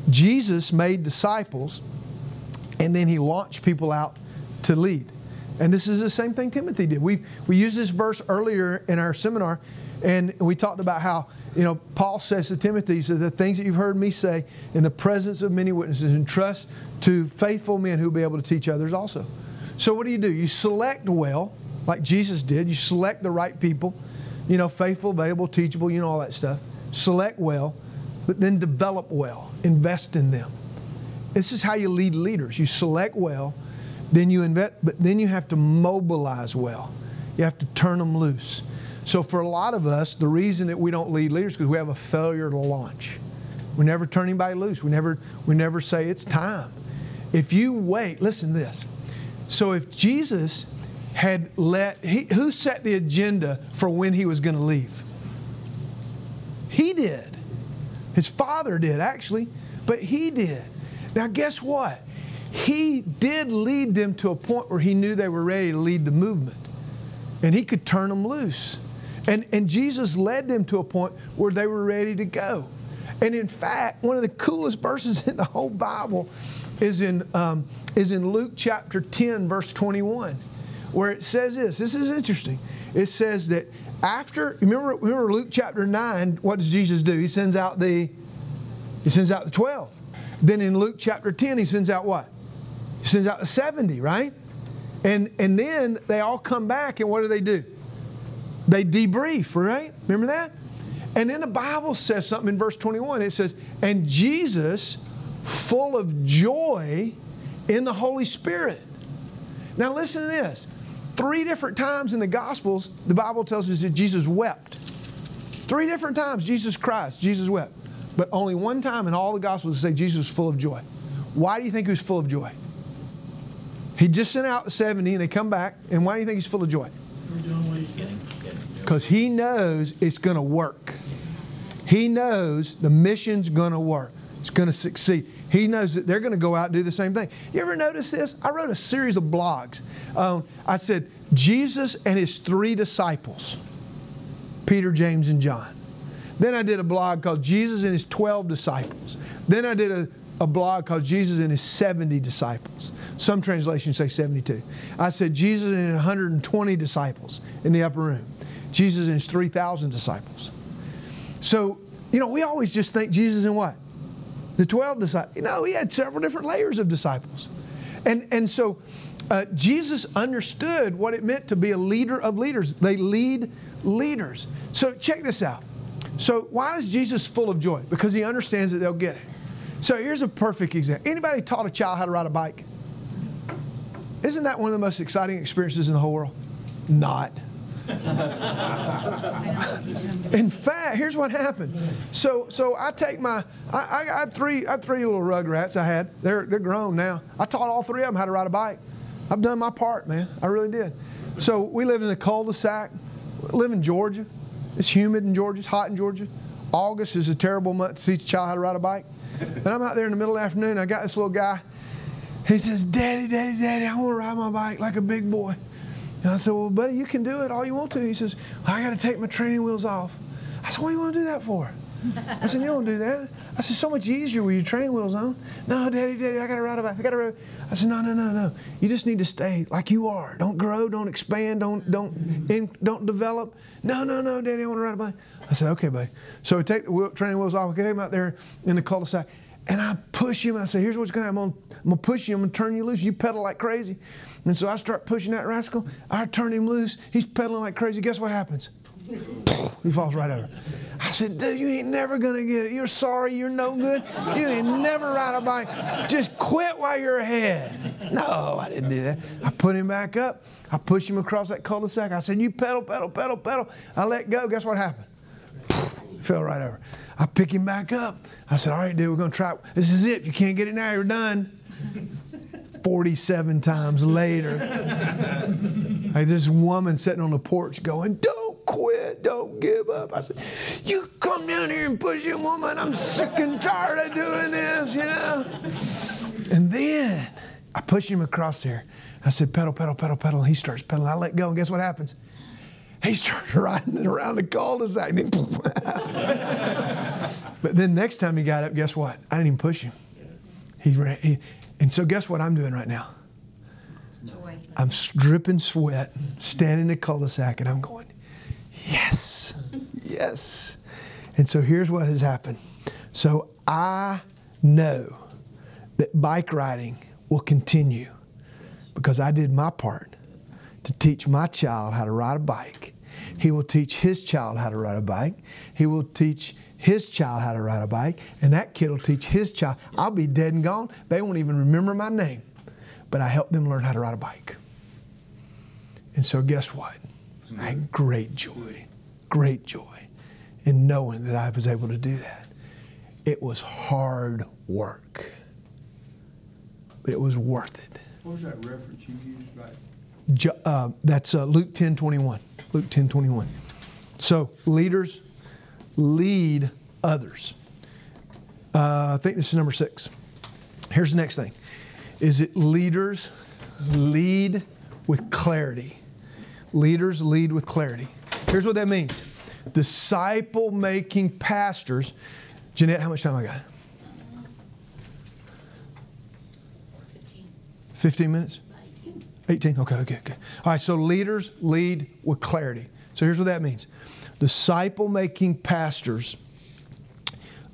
Jesus made disciples and then he launched people out to lead. And this is the same thing Timothy did. We we used this verse earlier in our seminar, and we talked about how you know Paul says to Timothy, he says the things that you've heard me say in the presence of many witnesses, and trust to faithful men who will be able to teach others also. So what do you do? You select well, like Jesus did. You select the right people, you know, faithful, available, teachable, you know all that stuff. Select well, but then develop well. Invest in them. This is how you lead leaders. You select well then you invest, but then you have to mobilize well. You have to turn them loose. So for a lot of us, the reason that we don't lead leaders is because we have a failure to launch. We never turn anybody loose. We never we never say it's time. If you wait, listen to this. So if Jesus had let he, who set the agenda for when he was going to leave? He did. His father did actually, but he did. Now guess what? he did lead them to a point where he knew they were ready to lead the movement. And he could turn them loose. And, and Jesus led them to a point where they were ready to go. And in fact, one of the coolest verses (laughs) in the whole Bible is in, um, is in Luke chapter 10, verse 21, where it says this. This is interesting. It says that after, remember, remember Luke chapter 9, what does Jesus do? He sends out the, he sends out the 12. Then in Luke chapter 10, he sends out what? He sends out the 70, right? And, and then they all come back, and what do they do? They debrief, right? Remember that? And then the Bible says something in verse 21. It says, And Jesus, full of joy in the Holy Spirit. Now, listen to this. Three different times in the Gospels, the Bible tells us that Jesus wept. Three different times, Jesus Christ, Jesus wept. But only one time in all the Gospels say Jesus was full of joy. Why do you think he was full of joy? He just sent out the 70 and they come back. And why do you think he's full of joy? Because he knows it's going to work. He knows the mission's going to work. It's going to succeed. He knows that they're going to go out and do the same thing. You ever notice this? I wrote a series of blogs. Um, I said, Jesus and his three disciples Peter, James, and John. Then I did a blog called Jesus and his 12 disciples. Then I did a, a blog called Jesus and his 70 disciples. Some translations say 72. I said Jesus and 120 disciples in the upper room. Jesus and his 3,000 disciples. So, you know, we always just think Jesus and what? The 12 disciples. You know, he had several different layers of disciples. And, and so uh, Jesus understood what it meant to be a leader of leaders. They lead leaders. So check this out. So why is Jesus full of joy? Because he understands that they'll get it. So here's a perfect example. Anybody taught a child how to ride a bike? Isn't that one of the most exciting experiences in the whole world? Not. (laughs) in fact, here's what happened. So, so I take my, I, I got three, I have three little rugrats I had. They're, they're grown now. I taught all three of them how to ride a bike. I've done my part, man. I really did. So we live in a cul-de-sac. live in Georgia. It's humid in Georgia. It's hot in Georgia. August is a terrible month to teach a child how to ride a bike. And I'm out there in the middle of the afternoon. I got this little guy. He says, Daddy, Daddy, Daddy, I want to ride my bike like a big boy. And I said, Well, buddy, you can do it all you want to. He says, I got to take my training wheels off. I said, What do you want to do that for? I said, You don't do that. I said, So much easier with your training wheels on. No, Daddy, Daddy, I got to ride a bike. I got to ride. I said, No, no, no, no. You just need to stay like you are. Don't grow. Don't expand. Don't don't in, don't develop. No, no, no, Daddy, I want to ride a bike. I said, Okay, buddy. So we take the wheel, training wheels off. We get him out there in the cul-de-sac. And I push him. I say, here's what's going to happen. I'm to push you. I'm going to turn you loose. You pedal like crazy. And so I start pushing that rascal. I turn him loose. He's pedaling like crazy. Guess what happens? (laughs) he falls right over. I said, dude, you ain't never going to get it. You're sorry. You're no good. You ain't never ride a bike. Just quit while you're ahead. No, I didn't do that. I put him back up. I pushed him across that cul-de-sac. I said, you pedal, pedal, pedal, pedal. I let go. Guess what happened? Fell right over. I pick him back up. I said, All right, dude, we're going to try. This is it. If you can't get it now, you're done. (laughs) 47 times later, (laughs) I this woman sitting on the porch going, Don't quit, don't give up. I said, You come down here and push him, woman. I'm sick and tired of doing this, you know? And then I push him across there. I said, Pedal, pedal, pedal, pedal. He starts pedaling. I let go, and guess what happens? He started riding around the cul-de-sac. (laughs) but then next time he got up, guess what? I didn't even push him. He, ran, he and so guess what I'm doing right now? I'm dripping sweat, standing in the cul-de-sac, and I'm going, yes, yes. And so here's what has happened. So I know that bike riding will continue because I did my part to teach my child how to ride a bike. He will teach his child how to ride a bike. He will teach his child how to ride a bike, and that kid will teach his child. I'll be dead and gone. They won't even remember my name, but I helped them learn how to ride a bike. And so, guess what? I had great joy, great joy in knowing that I was able to do that. It was hard work, but it was worth it. What was that reference you used back? Uh, that's uh, Luke 10 21. Luke 10 21. So, leaders lead others. Uh, I think this is number six. Here's the next thing is it leaders lead with clarity. Leaders lead with clarity. Here's what that means disciple making pastors. Jeanette, how much time I got? 15 minutes? 18. Okay, okay, okay. All right, so leaders lead with clarity. So here's what that means disciple making pastors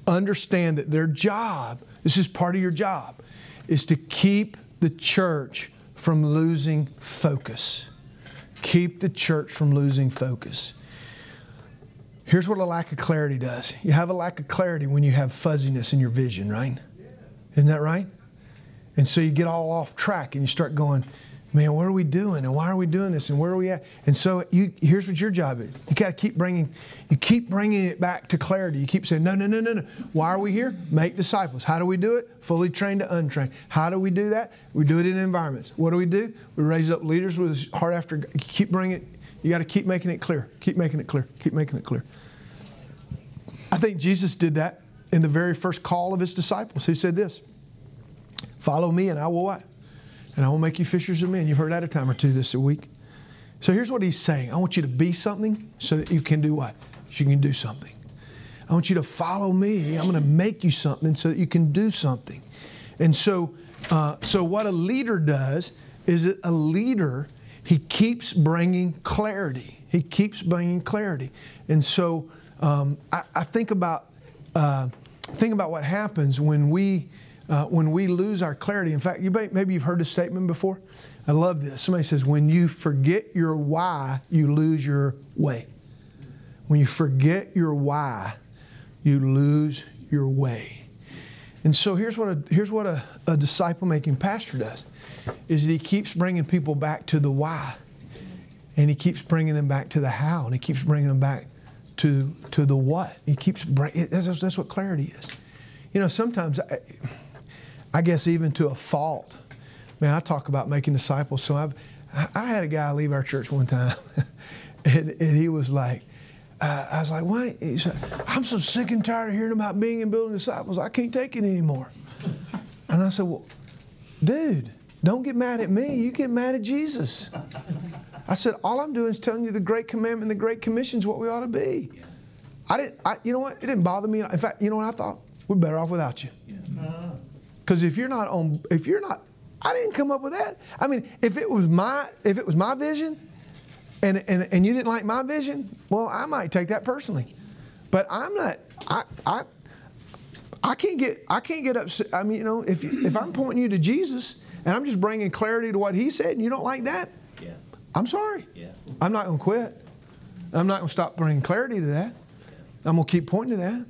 understand that their job, this is part of your job, is to keep the church from losing focus. Keep the church from losing focus. Here's what a lack of clarity does you have a lack of clarity when you have fuzziness in your vision, right? Isn't that right? And so you get all off track and you start going, man, what are we doing? And why are we doing this? And where are we at? And so you, here's what your job is. You got to keep bringing, you keep bringing it back to clarity. You keep saying, no, no, no, no, no. Why are we here? Make disciples. How do we do it? Fully trained to untrained. How do we do that? We do it in environments. What do we do? We raise up leaders with heart after. You keep bringing it. You got to keep making it clear. Keep making it clear. Keep making it clear. I think Jesus did that in the very first call of his disciples. He said this Follow me, and I will what? And I will make you fishers of men. You've heard that a time or two this week. So here's what he's saying I want you to be something so that you can do what? So you can do something. I want you to follow me. I'm going to make you something so that you can do something. And so, uh, so what a leader does is that a leader he keeps bringing clarity. He keeps bringing clarity. And so um, I, I, think about uh, think about what happens when we uh, when we lose our clarity. In fact, you may, maybe you've heard this statement before. I love this. Somebody says, "When you forget your why, you lose your way." When you forget your why, you lose your way. And so here's what a, here's what a, a disciple making pastor does is that he keeps bringing people back to the why. And he keeps bringing them back to the how. And he keeps bringing them back to, to the what. He keeps bringing, that's, that's what clarity is. You know, sometimes, I, I guess even to a fault, man, I talk about making disciples. So I've, I had a guy leave our church one time, (laughs) and, and he was like, uh, I was like, why? He said, I'm so sick and tired of hearing about being and building disciples. I can't take it anymore. (laughs) And I said, well, dude, don't get mad at me. You get mad at Jesus. I said, all I'm doing is telling you the great commandment, the great commission is what we ought to be. I didn't, I, you know what? It didn't bother me. In fact, you know what I thought? We're better off without you. Because if you're not on, if you're not, I didn't come up with that. I mean, if it was my, if it was my vision, and, and, and you didn't like my vision, well, I might take that personally. But I'm not, I, I, I can't get, I can't get upset. I mean, you know, if, if I'm pointing you to Jesus and I'm just bringing clarity to what he said and you don't like that, Yeah. I'm sorry. Yeah. I'm not going to quit. I'm not going to stop bringing clarity to that. I'm going to keep pointing to that.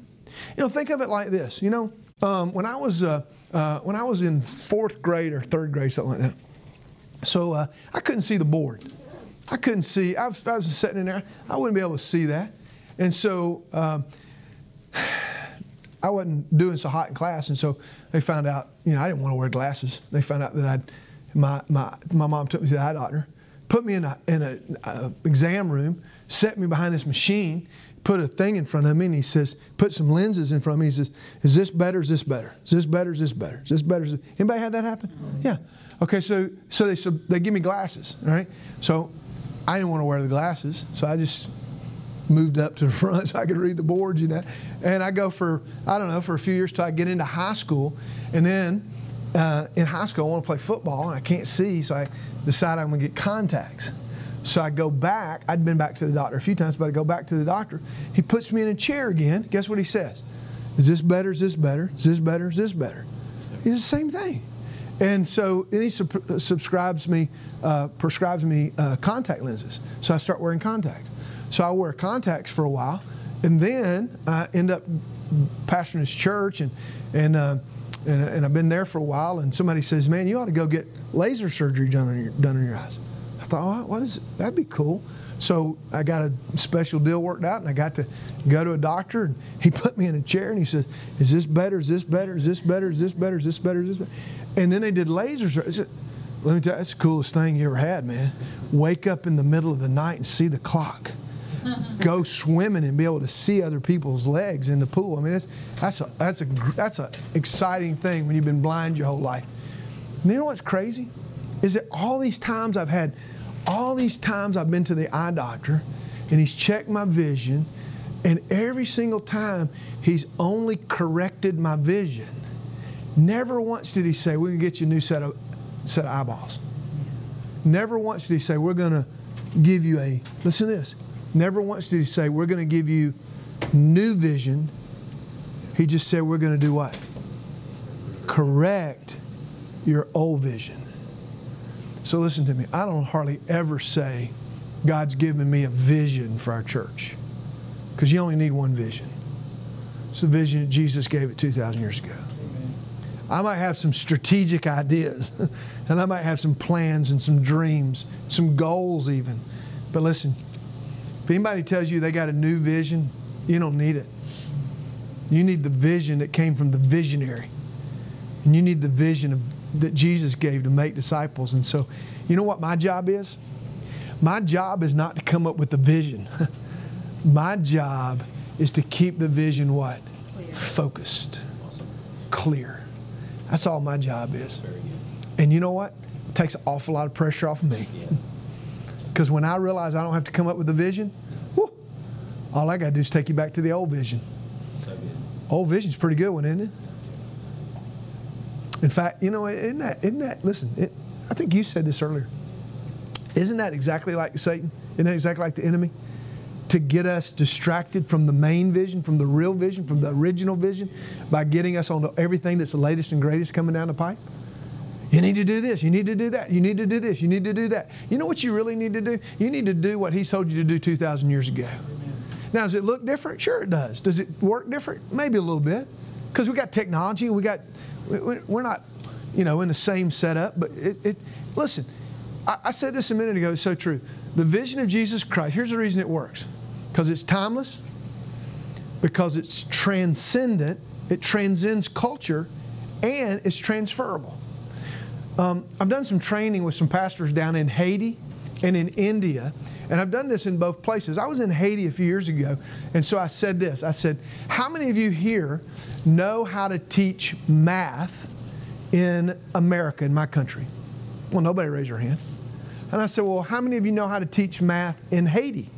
You know, think of it like this. You know, um, when I was uh, uh, when I was in fourth grade or third grade, something like that. So uh, I couldn't see the board. I couldn't see. I was, I was sitting in there. I wouldn't be able to see that. And so um, (sighs) I wasn't doing so hot in class. And so they found out, you know, I didn't want to wear glasses. They found out that I'd, my, my, my mom took me to the eye doctor, put me in a, in a, a exam room, set me behind this machine, put a thing in front of me, and he says, put some lenses in front of me. He says, is this better? Is this better? Is this better? Is this better? Is this better? Is this... Anybody had that happen? Yeah. Okay, so so they so they give me glasses, all right? So I didn't want to wear the glasses, so I just moved up to the (laughs) front so I could read the boards, you know. And I go for I don't know for a few years till I get into high school, and then uh, in high school I want to play football and I can't see, so I decide I'm going to get contacts. So I go back. I'd been back to the doctor a few times, but I go back to the doctor. He puts me in a chair again. Guess what he says? Is this better? Is this better? Is this better? Is this better? It's the same thing. And so then he sub- subscribes me, uh, prescribes me uh, contact lenses. So I start wearing contacts. So I wear contacts for a while, and then I end up pastoring his church, and and, uh, and and I've been there for a while. And somebody says, "Man, you ought to go get laser surgery done on your done on your eyes." I thought, oh, "What is it? That'd be cool." So I got a special deal worked out, and I got to go to a doctor, and he (laughs) put me in a chair, and he says, "Is this better? Is this better? Is this better? Is this better? Is this better? Is this better?" And then they did laser surgery. Let me tell you, that's the coolest thing you ever had, man. Wake up in the middle of the night and see the clock. (laughs) Go swimming and be able to see other people's legs in the pool. I mean, that's that's a that's a that's an exciting thing when you've been blind your whole life. And you know what's crazy? Is that all these times I've had, all these times I've been to the eye doctor, and he's checked my vision, and every single time he's only corrected my vision. Never once did he say, "We're gonna get you a new set of set of eyeballs." Never once did he say, "We're gonna give you a." Listen to this. Never once did he say, We're going to give you new vision. He just said, We're going to do what? Correct your old vision. So listen to me. I don't hardly ever say, God's given me a vision for our church. Because you only need one vision. It's the vision that Jesus gave it 2,000 years ago. I might have some strategic ideas, (laughs) and I might have some plans and some dreams, some goals even. But listen, if anybody tells you they got a new vision, you don't need it. You need the vision that came from the visionary. And you need the vision of, that Jesus gave to make disciples. And so, you know what my job is? My job is not to come up with the vision. (laughs) my job is to keep the vision what? Clear. Focused. Awesome. Clear. That's all my job is. And you know what? It takes an awful lot of pressure off of me. (laughs) Yeah. Because when I realize I don't have to come up with a vision, whew, all I got to do is take you back to the old vision. So old vision's pretty good one, isn't it? In fact, you know, isn't that, isn't that listen, it, I think you said this earlier. Isn't that exactly like Satan? Isn't that exactly like the enemy? To get us distracted from the main vision, from the real vision, from the original vision, by getting us onto everything that's the latest and greatest coming down the pipe? You need to do this. You need to do that. You need to do this. You need to do that. You know what you really need to do? You need to do what He told you to do 2,000 years ago. Now, does it look different? Sure, it does. Does it work different? Maybe a little bit. Because we got technology. We got, we're not, you know, in the same setup. But it, it listen, I, I said this a minute ago. It's so true. The vision of Jesus Christ, here's the reason it works because it's timeless, because it's transcendent, it transcends culture, and it's transferable. Um, I've done some training with some pastors down in Haiti and in India, and I've done this in both places. I was in Haiti a few years ago, and so I said this I said, How many of you here know how to teach math in America, in my country? Well, nobody raised their hand. And I said, Well, how many of you know how to teach math in Haiti?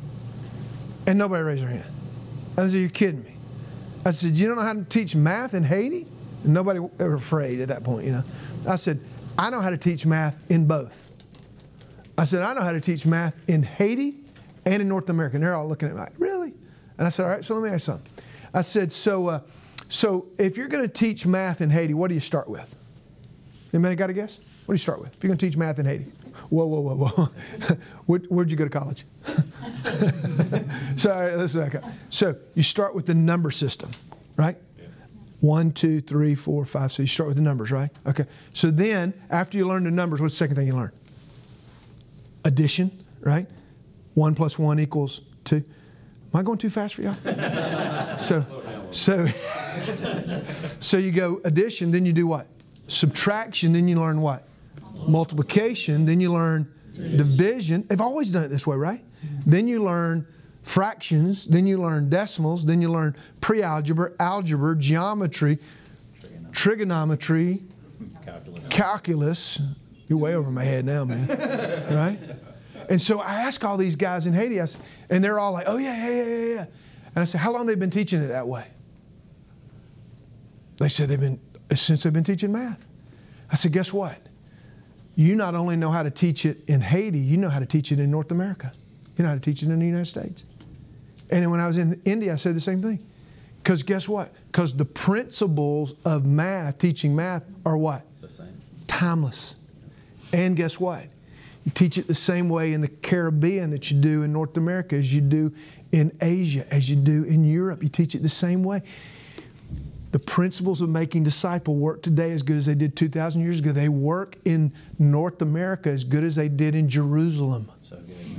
And nobody raised their hand. I said, You're kidding me. I said, You don't know how to teach math in Haiti? And nobody was afraid at that point, you know. I said, I know how to teach math in both. I said, I know how to teach math in Haiti and in North America. And they're all looking at me like, really? And I said, all right, so let me ask something. I said, so, uh, so if you're going to teach math in Haiti, what do you start with? Anybody got a guess? What do you start with? If you're going to teach math in Haiti, whoa, whoa, whoa, whoa. (laughs) Where, would you go to college? (laughs) Sorry, let's back up. So you start with the number system, right? One, two, three, four, five. So you start with the numbers, right? Okay. So then, after you learn the numbers, what's the second thing you learn? Addition, right? One plus one equals two. Am I going too fast for y'all? (laughs) so, so, (laughs) so you go addition, then you do what? Subtraction, then you learn what? Multiplication, then you learn division. They've always done it this way, right? Then you learn fractions, then you learn decimals, then you learn pre algebra, algebra, geometry, trigonometry, calculus. You're way over my head now, man. (laughs) right? And so I ask all these guys in Haiti, and they're all like, oh, yeah, yeah, yeah, yeah. And I said, how long they been teaching it that way? They said they've been, since they've been teaching math. I said, guess what? you not only know how to teach it in Haiti, you know how to teach it in North America. You know how to teach it in the United States. And then when I was in India, I said the same thing. Because guess what? Because the principles of math, teaching math, are what? The same. Timeless. And guess what? You teach it the same way in the Caribbean that you do in North America as you do in Asia, as you do in Europe. You teach it the same way. The principles of making disciple work today as good as they did 2,000 years ago. They work in North America as good as they did in Jerusalem. So good.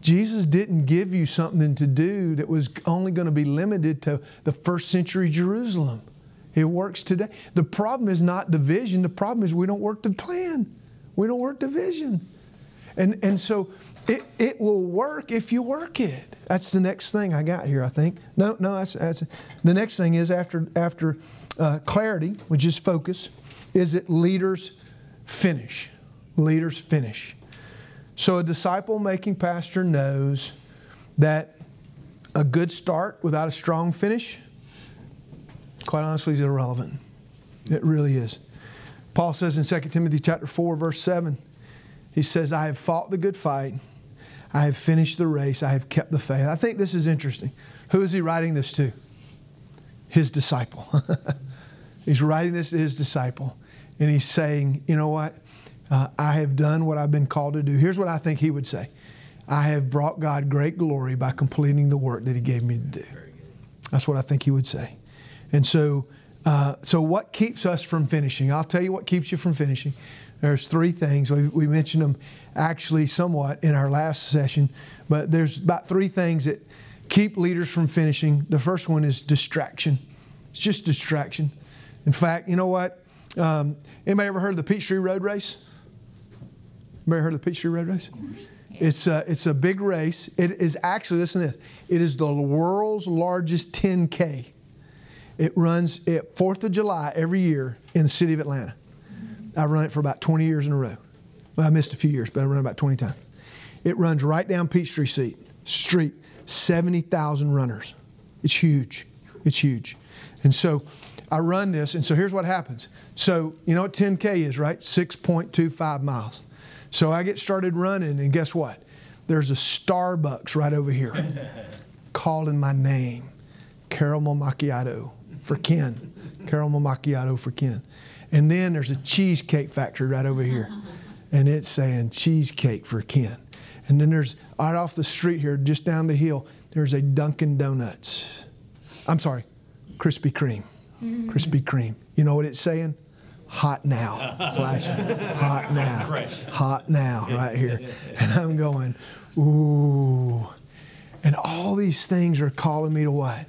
Jesus didn't give you something to do that was only going to be limited to the first century Jerusalem. It works today. The problem is not division, the problem is we don't work the plan. We don't work the vision. And, and so it, it will work if you work it. That's the next thing I got here, I think. No, no, that's, that's the next thing is after, after uh, clarity, which is focus, is that leaders finish. Leaders finish. So a disciple making pastor knows that a good start without a strong finish, quite honestly, is irrelevant. It really is. Paul says in 2 Timothy chapter 4, verse 7, he says, I have fought the good fight. I have finished the race. I have kept the faith. I think this is interesting. Who is he writing this to? His disciple. (laughs) he's writing this to his disciple. And he's saying, you know what? Uh, I have done what I've been called to do. Here's what I think he would say I have brought God great glory by completing the work that he gave me to do. That's what I think he would say. And so, uh, so what keeps us from finishing? I'll tell you what keeps you from finishing. There's three things. We, we mentioned them actually somewhat in our last session, but there's about three things that keep leaders from finishing. The first one is distraction. It's just distraction. In fact, you know what? Um, anybody ever heard of the Peachtree Road Race? Anybody heard of the Peachtree Road Race? It's a, it's a big race. It is actually, listen to this, it is the world's largest 10K. It runs at 4th of July every year in the city of Atlanta. I've run it for about 20 years in a row. Well, I missed a few years, but I run about 20 times. It runs right down Peachtree Street, Street, 70,000 runners. It's huge. It's huge. And so I run this, and so here's what happens. So, you know what 10K is, right? 6.25 miles. So I get started running, and guess what? There's a Starbucks right over here (laughs) calling my name caramel macchiato for Ken. Caramel macchiato for Ken. And then there's a cheesecake factory right over here, (laughs) and it's saying cheesecake for Ken. And then there's right off the street here, just down the hill, there's a Dunkin' Donuts. I'm sorry, Krispy Kreme. Mm-hmm. Krispy Kreme. You know what it's saying? Hot now, (laughs) flashing. Hot now, hot now, right here. And I'm going, ooh. And all these things are calling me to what?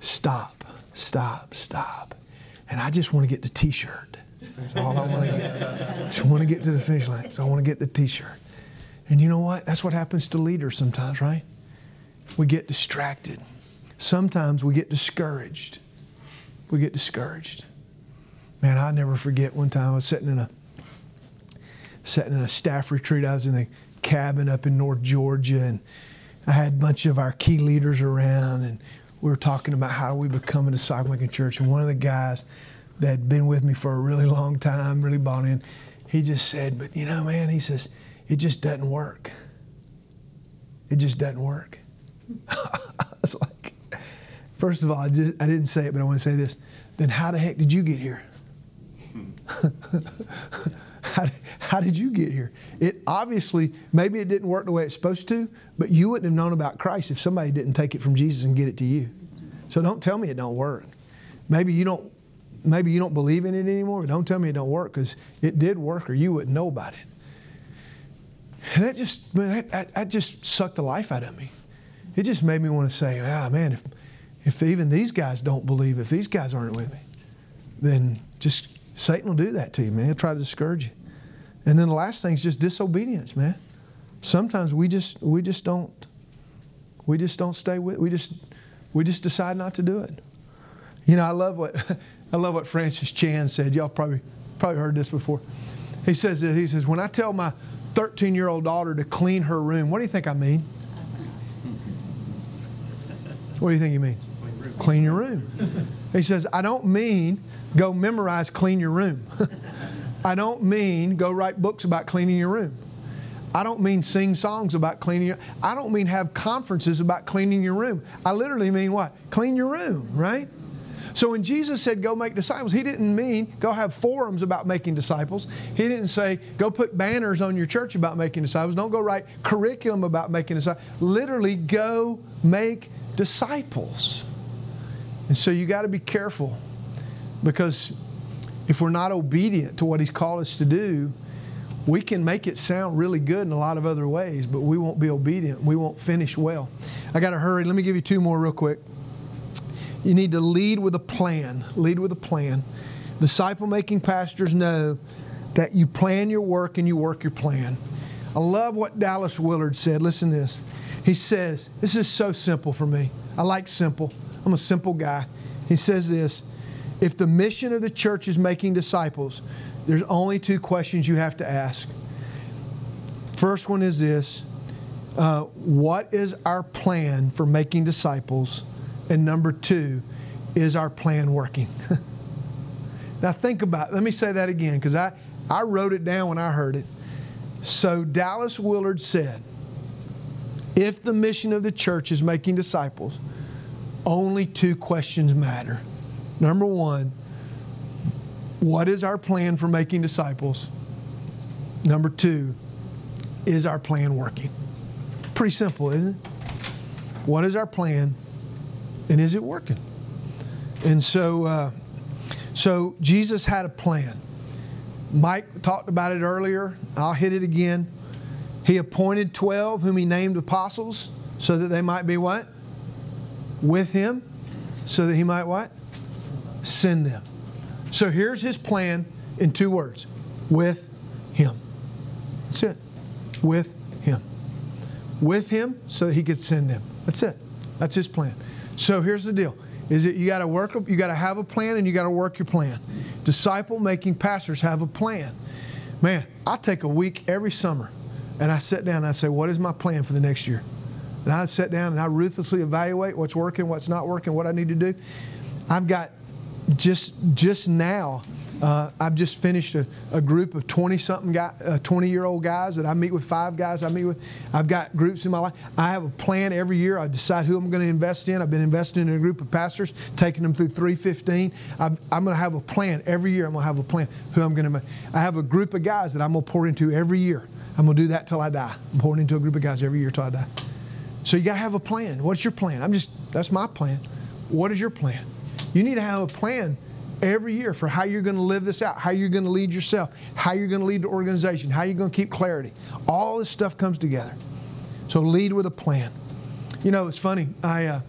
Stop, stop, stop. And I just want to get the t shirt. That's all I want to get. Just want to get to the finish line. So I want to get the t shirt. And you know what? That's what happens to leaders sometimes, right? We get distracted. Sometimes we get discouraged. We get discouraged. Man, I'll never forget one time I was sitting in a sitting in a staff retreat. I was in a cabin up in North Georgia and I had a bunch of our key leaders around and we were talking about how do we become a disciple making church. And one of the guys that had been with me for a really long time, really bought in, he just said, But you know, man, he says, it just doesn't work. It just doesn't work. (laughs) I was like, first of all, I, just, I didn't say it, but I want to say this. Then how the heck did you get here? (laughs) how, how did you get here? It obviously, maybe it didn't work the way it's supposed to, but you wouldn't have known about Christ if somebody didn't take it from Jesus and get it to you. So don't tell me it don't work. Maybe you don't. Maybe you don't believe in it anymore. But don't tell me it don't work because it did work, or you wouldn't know about it. And that just, man, that, that, just sucked the life out of me. It just made me want to say, ah, man, if if even these guys don't believe, if these guys aren't with me, then just Satan will do that to you, man. He'll try to discourage you. And then the last thing is just disobedience, man. Sometimes we just we just don't we just don't stay with we just we just decide not to do it. You know, I love what (laughs) I love what Francis Chan said. Y'all probably probably heard this before. He says that he says when I tell my 13 year old daughter to clean her room, what do you think I mean? What do you think he means? Clean your room. He says, I don't mean go memorize clean your room. (laughs) I don't mean go write books about cleaning your room. I don't mean sing songs about cleaning your I don't mean have conferences about cleaning your room. I literally mean what? Clean your room, right? So when Jesus said go make disciples, he didn't mean go have forums about making disciples. He didn't say go put banners on your church about making disciples. Don't go write curriculum about making disciples. Literally go make disciples. And so you got to be careful because if we're not obedient to what he's called us to do, we can make it sound really good in a lot of other ways, but we won't be obedient. We won't finish well. I got to hurry. Let me give you two more real quick. You need to lead with a plan. Lead with a plan. Disciple making pastors know that you plan your work and you work your plan. I love what Dallas Willard said. Listen to this. He says, This is so simple for me. I like simple. I'm a simple guy. He says this If the mission of the church is making disciples, there's only two questions you have to ask. First one is this uh, What is our plan for making disciples? And number two, is our plan working? (laughs) now think about it. Let me say that again because I, I wrote it down when I heard it. So Dallas Willard said, if the mission of the church is making disciples, only two questions matter. Number one, what is our plan for making disciples? Number two, is our plan working? Pretty simple, isn't it? What is our plan? And is it working? And so, uh, so Jesus had a plan. Mike talked about it earlier. I'll hit it again. He appointed 12 whom he named apostles so that they might be what? With him. So that he might what? Send them. So here's his plan in two words with him. That's it. With him. With him so that he could send them. That's it. That's his plan. So here's the deal: is that you got to work, you got to have a plan, and you got to work your plan. Disciple making pastors have a plan. Man, I take a week every summer, and I sit down and I say, what is my plan for the next year? And I sit down and I ruthlessly evaluate what's working, what's not working, what I need to do. I've got just just now uh, I've just finished a, a group of 20 something guy, uh, 20 year old guys that I meet with, five guys I meet with. I've got groups in my life. I have a plan every year. I decide who I'm going to invest in. I've been investing in a group of pastors, taking them through 315. i am going to have a plan every year. I'm going to have a plan who I'm going to. I have a group of guys that I'm going to pour into every year. I'm going to do that till I die. I'm pouring into a group of guys every year till I die. So you got to have a plan. What's your plan? I'm just, that's my plan. What is your plan? You need to have a plan every year for how you're going to live this out, how you're going to lead yourself, how you're going to lead the organization, how you're going to keep clarity. All this stuff comes together. So lead with a plan. You know, it's funny. I uh,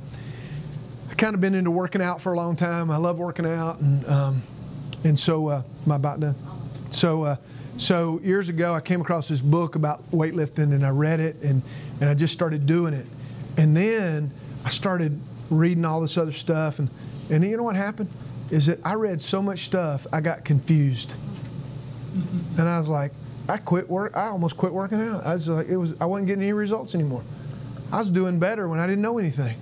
I kind of been into working out for a long time. I love working out, and um, and so uh, am I about done? So uh, so years ago, I came across this book about weightlifting, and I read it, and and I just started doing it, and then I started reading all this other stuff, and and you know what happened? Is that I read so much stuff, I got confused. And I was like, I quit work. I almost quit working out. I was like, it was. I wasn't getting any results anymore. I was doing better when I didn't know anything.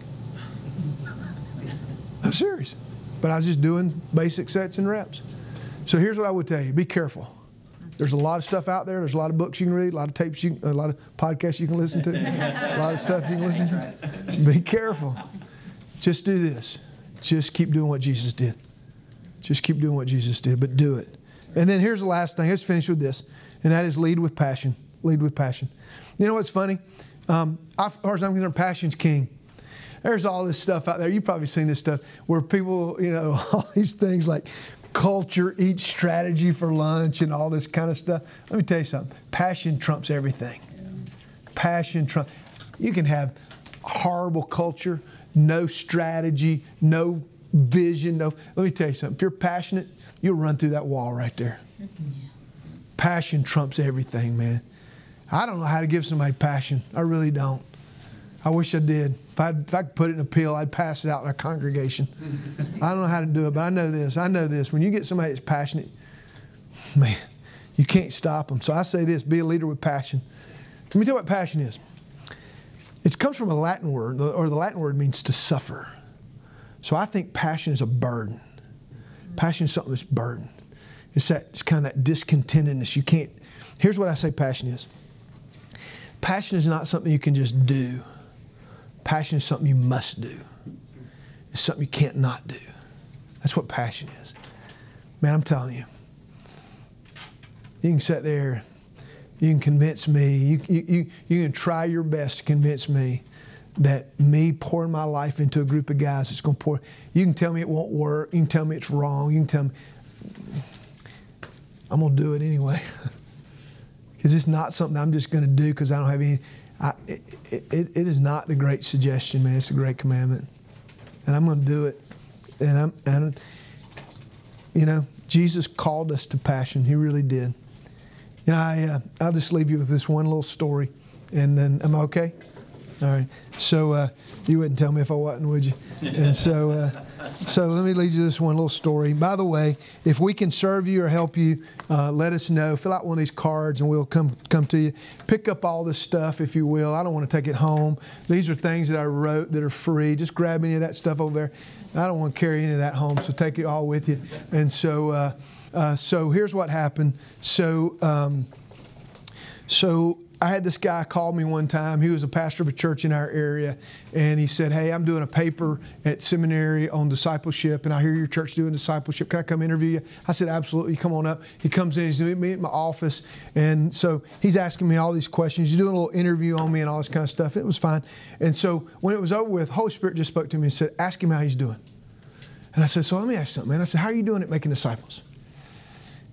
I'm serious, but I was just doing basic sets and reps. So here's what I would tell you: Be careful. There's a lot of stuff out there. There's a lot of books you can read, a lot of tapes, you, a lot of podcasts you can listen to, a lot of stuff you can listen to. Be careful. Just do this. Just keep doing what Jesus did. Just keep doing what Jesus did, but do it. And then here's the last thing. Let's finish with this, and that is lead with passion. Lead with passion. You know what's funny? Um, as far as I'm concerned, passion's king. There's all this stuff out there. You've probably seen this stuff where people, you know, (laughs) all these things like culture eat strategy for lunch and all this kind of stuff. Let me tell you something. Passion trumps everything. Passion trumps. You can have horrible culture, no strategy, no vision. Of, let me tell you something. If you're passionate, you'll run through that wall right there. Passion trumps everything, man. I don't know how to give somebody passion. I really don't. I wish I did. If, i if I could put it in a pill, I'd pass it out in a congregation. I don't know how to do it, but I know this. I know this. When you get somebody that's passionate, man, you can't stop them. So I say this be a leader with passion. Let me tell you what passion is. It comes from a Latin word, or the Latin word means to suffer. So I think passion is a burden. Passion is something that's burden. It's that it's kind of that discontentedness. You can't. Here's what I say passion is. Passion is not something you can just do. Passion is something you must do. It's something you can't not do. That's what passion is. Man, I'm telling you. You can sit there, you can convince me, you, you, you, you can try your best to convince me that me pouring my life into a group of guys that's going to pour, you can tell me it won't work, you can tell me it's wrong, you can tell me, I'm going to do it anyway. (laughs) Because it's not something I'm just going to do because I don't have any. I, it, it, it is not the great suggestion, man. It's a great commandment. And I'm going to do it. And I'm, and, you know, Jesus called us to passion. He really did. You know, I, uh, I'll just leave you with this one little story. And then, am I okay? All right. So, uh, you wouldn't tell me if I wasn't, would you? And so, uh, so let me lead you this one little story. By the way, if we can serve you or help you, uh, let us know. Fill out one of these cards, and we'll come come to you. Pick up all this stuff, if you will. I don't want to take it home. These are things that I wrote that are free. Just grab any of that stuff over there. I don't want to carry any of that home, so take it all with you. And so, uh, uh, so here's what happened. So, um, so I had this guy call me one time. He was a pastor of a church in our area, and he said, "Hey, I'm doing a paper at seminary on discipleship, and I hear your church doing discipleship. Can I come interview you?" I said, "Absolutely. Come on up." He comes in. He's meeting me at my office, and so he's asking me all these questions. He's doing a little interview on me and all this kind of stuff. It was fine. And so when it was over with, Holy Spirit just spoke to me and said, "Ask him how he's doing." And I said, "So let me ask you something, man." I said, "How are you doing at making disciples?"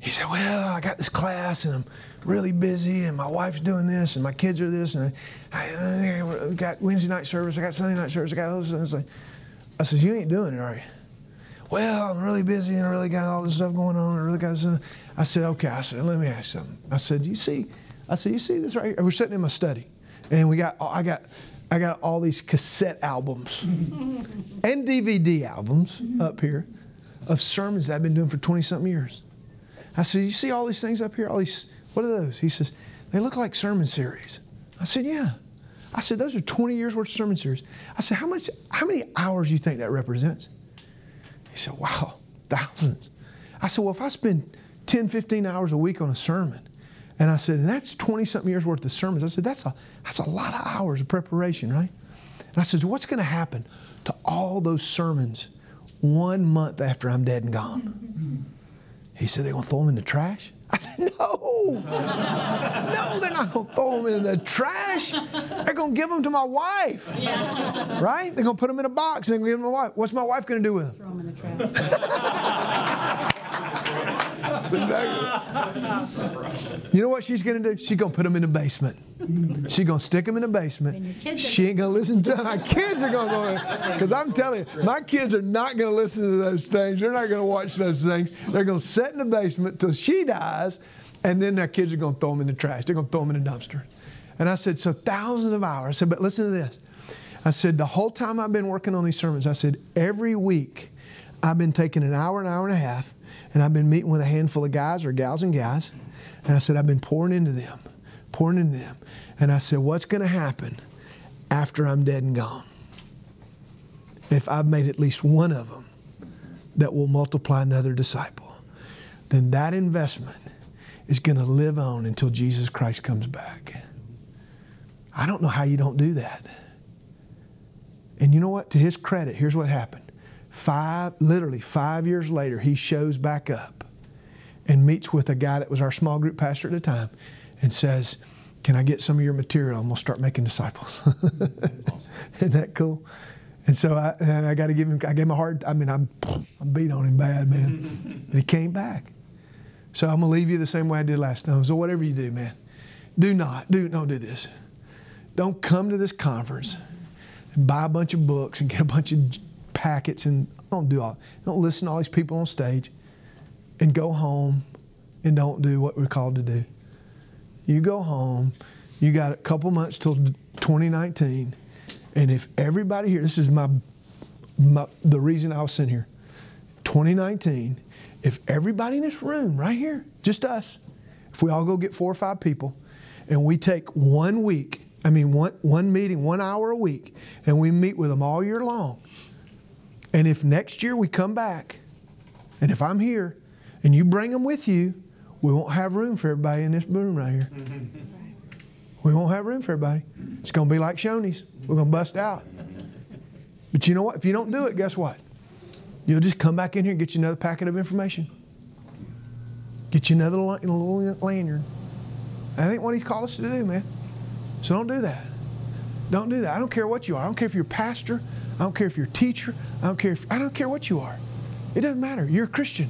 He said, Well, I got this class and I'm really busy and my wife's doing this and my kids are this and I, I got Wednesday night service, I got Sunday night service, I got all this. And I said, I said, You ain't doing it, are you? Well, I'm really busy and I really got all this stuff going on. I really got this. I said, Okay. I said, Let me ask you something. I said, You see, I said, You see this right here? We're sitting in my study and we got, I got, I got all these cassette albums (laughs) and DVD albums mm-hmm. up here of sermons that I've been doing for 20 something years. I said, You see all these things up here? All these, what are those? He says, They look like sermon series. I said, Yeah. I said, Those are 20 years worth of sermon series. I said, How much, how many hours do you think that represents? He said, Wow, (laughs) thousands. I said, Well, if I spend 10, 15 hours a week on a sermon, and I said, and that's 20 something years worth of sermons. I said, that's a, that's a lot of hours of preparation, right? And I said, what's going to happen to all those sermons one month after I'm dead and gone? He said, they're going to throw them in the trash? I said, no. No, they're not going to throw them in the trash. They're going to give them to my wife. Yeah. Right? They're going to put them in a box and give them to my wife. What's my wife going to do with them? Throw them in the trash. (laughs) That's exactly. You know what she's going to do? She's going to put them in the basement. She's going to stick them in the basement. And your kids She ain't going to listen to My kids are going to go Because I'm telling you, my kids are not going to listen to those things. They're not going to watch those things. They're going to sit in the basement till she dies, and then their kids are going to throw them in the trash. They're going to throw them in the dumpster. And I said, so thousands of hours. I said, but listen to this. I said, the whole time I've been working on these sermons, I said, every week I've been taking an hour, an hour and a half, and I've been meeting with a handful of guys or gals and guys. And I said, I've been pouring into them, pouring into them. And I said, what's going to happen after I'm dead and gone? If I've made at least one of them that will multiply another disciple, then that investment is going to live on until Jesus Christ comes back. I don't know how you don't do that. And you know what? To his credit, here's what happened. Five, literally five years later, he shows back up and meets with a guy that was our small group pastor at the time and says, Can I get some of your material and we'll start making disciples? (laughs) Isn't that cool? And so I, I got to give him, I gave him a hard, I mean, I, I beat on him bad, man. But he came back. So I'm going to leave you the same way I did last time. So whatever you do, man, do not, do, don't do this. Don't come to this conference and buy a bunch of books and get a bunch of packets and don't do all. Don't listen to all these people on stage and go home and don't do what we're called to do. You go home, you got a couple months till 2019, and if everybody here, this is my, my the reason I was sent here, 2019, if everybody in this room right here, just us, if we all go get four or five people, and we take one week, I mean one one meeting, one hour a week, and we meet with them all year long. And if next year we come back, and if I'm here, and you bring them with you, we won't have room for everybody in this room right here. (laughs) We won't have room for everybody. It's going to be like Shoney's. We're going to bust out. But you know what? If you don't do it, guess what? You'll just come back in here and get you another packet of information. Get you another little lanyard. That ain't what He's called us to do, man. So don't do that. Don't do that. I don't care what you are. I don't care if you're a pastor. I don't care if you're a teacher. I don't care if I don't care what you are. It doesn't matter. You're a Christian.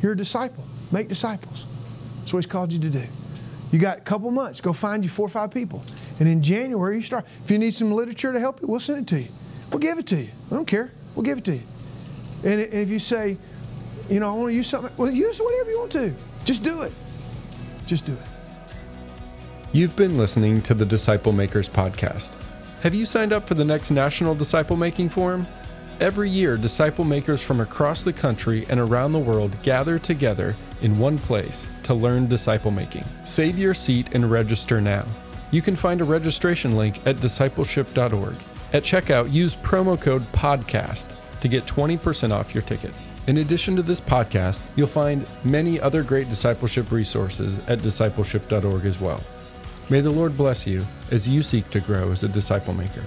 You're a disciple. Make disciples. That's what He's called you to do. You got a couple months. Go find you four or five people. And in January, you start. If you need some literature to help you, we'll send it to you. We'll give it to you. I don't care. We'll give it to you. And if you say, you know, I want to use something, well, use whatever you want to. Just do it. Just do it. You've been listening to the Disciple Makers podcast. Have you signed up for the next National Disciple Making Forum? Every year, disciple makers from across the country and around the world gather together in one place to learn disciple making. Save your seat and register now. You can find a registration link at discipleship.org. At checkout, use promo code PODCAST to get 20% off your tickets. In addition to this podcast, you'll find many other great discipleship resources at discipleship.org as well. May the Lord bless you as you seek to grow as a disciple maker.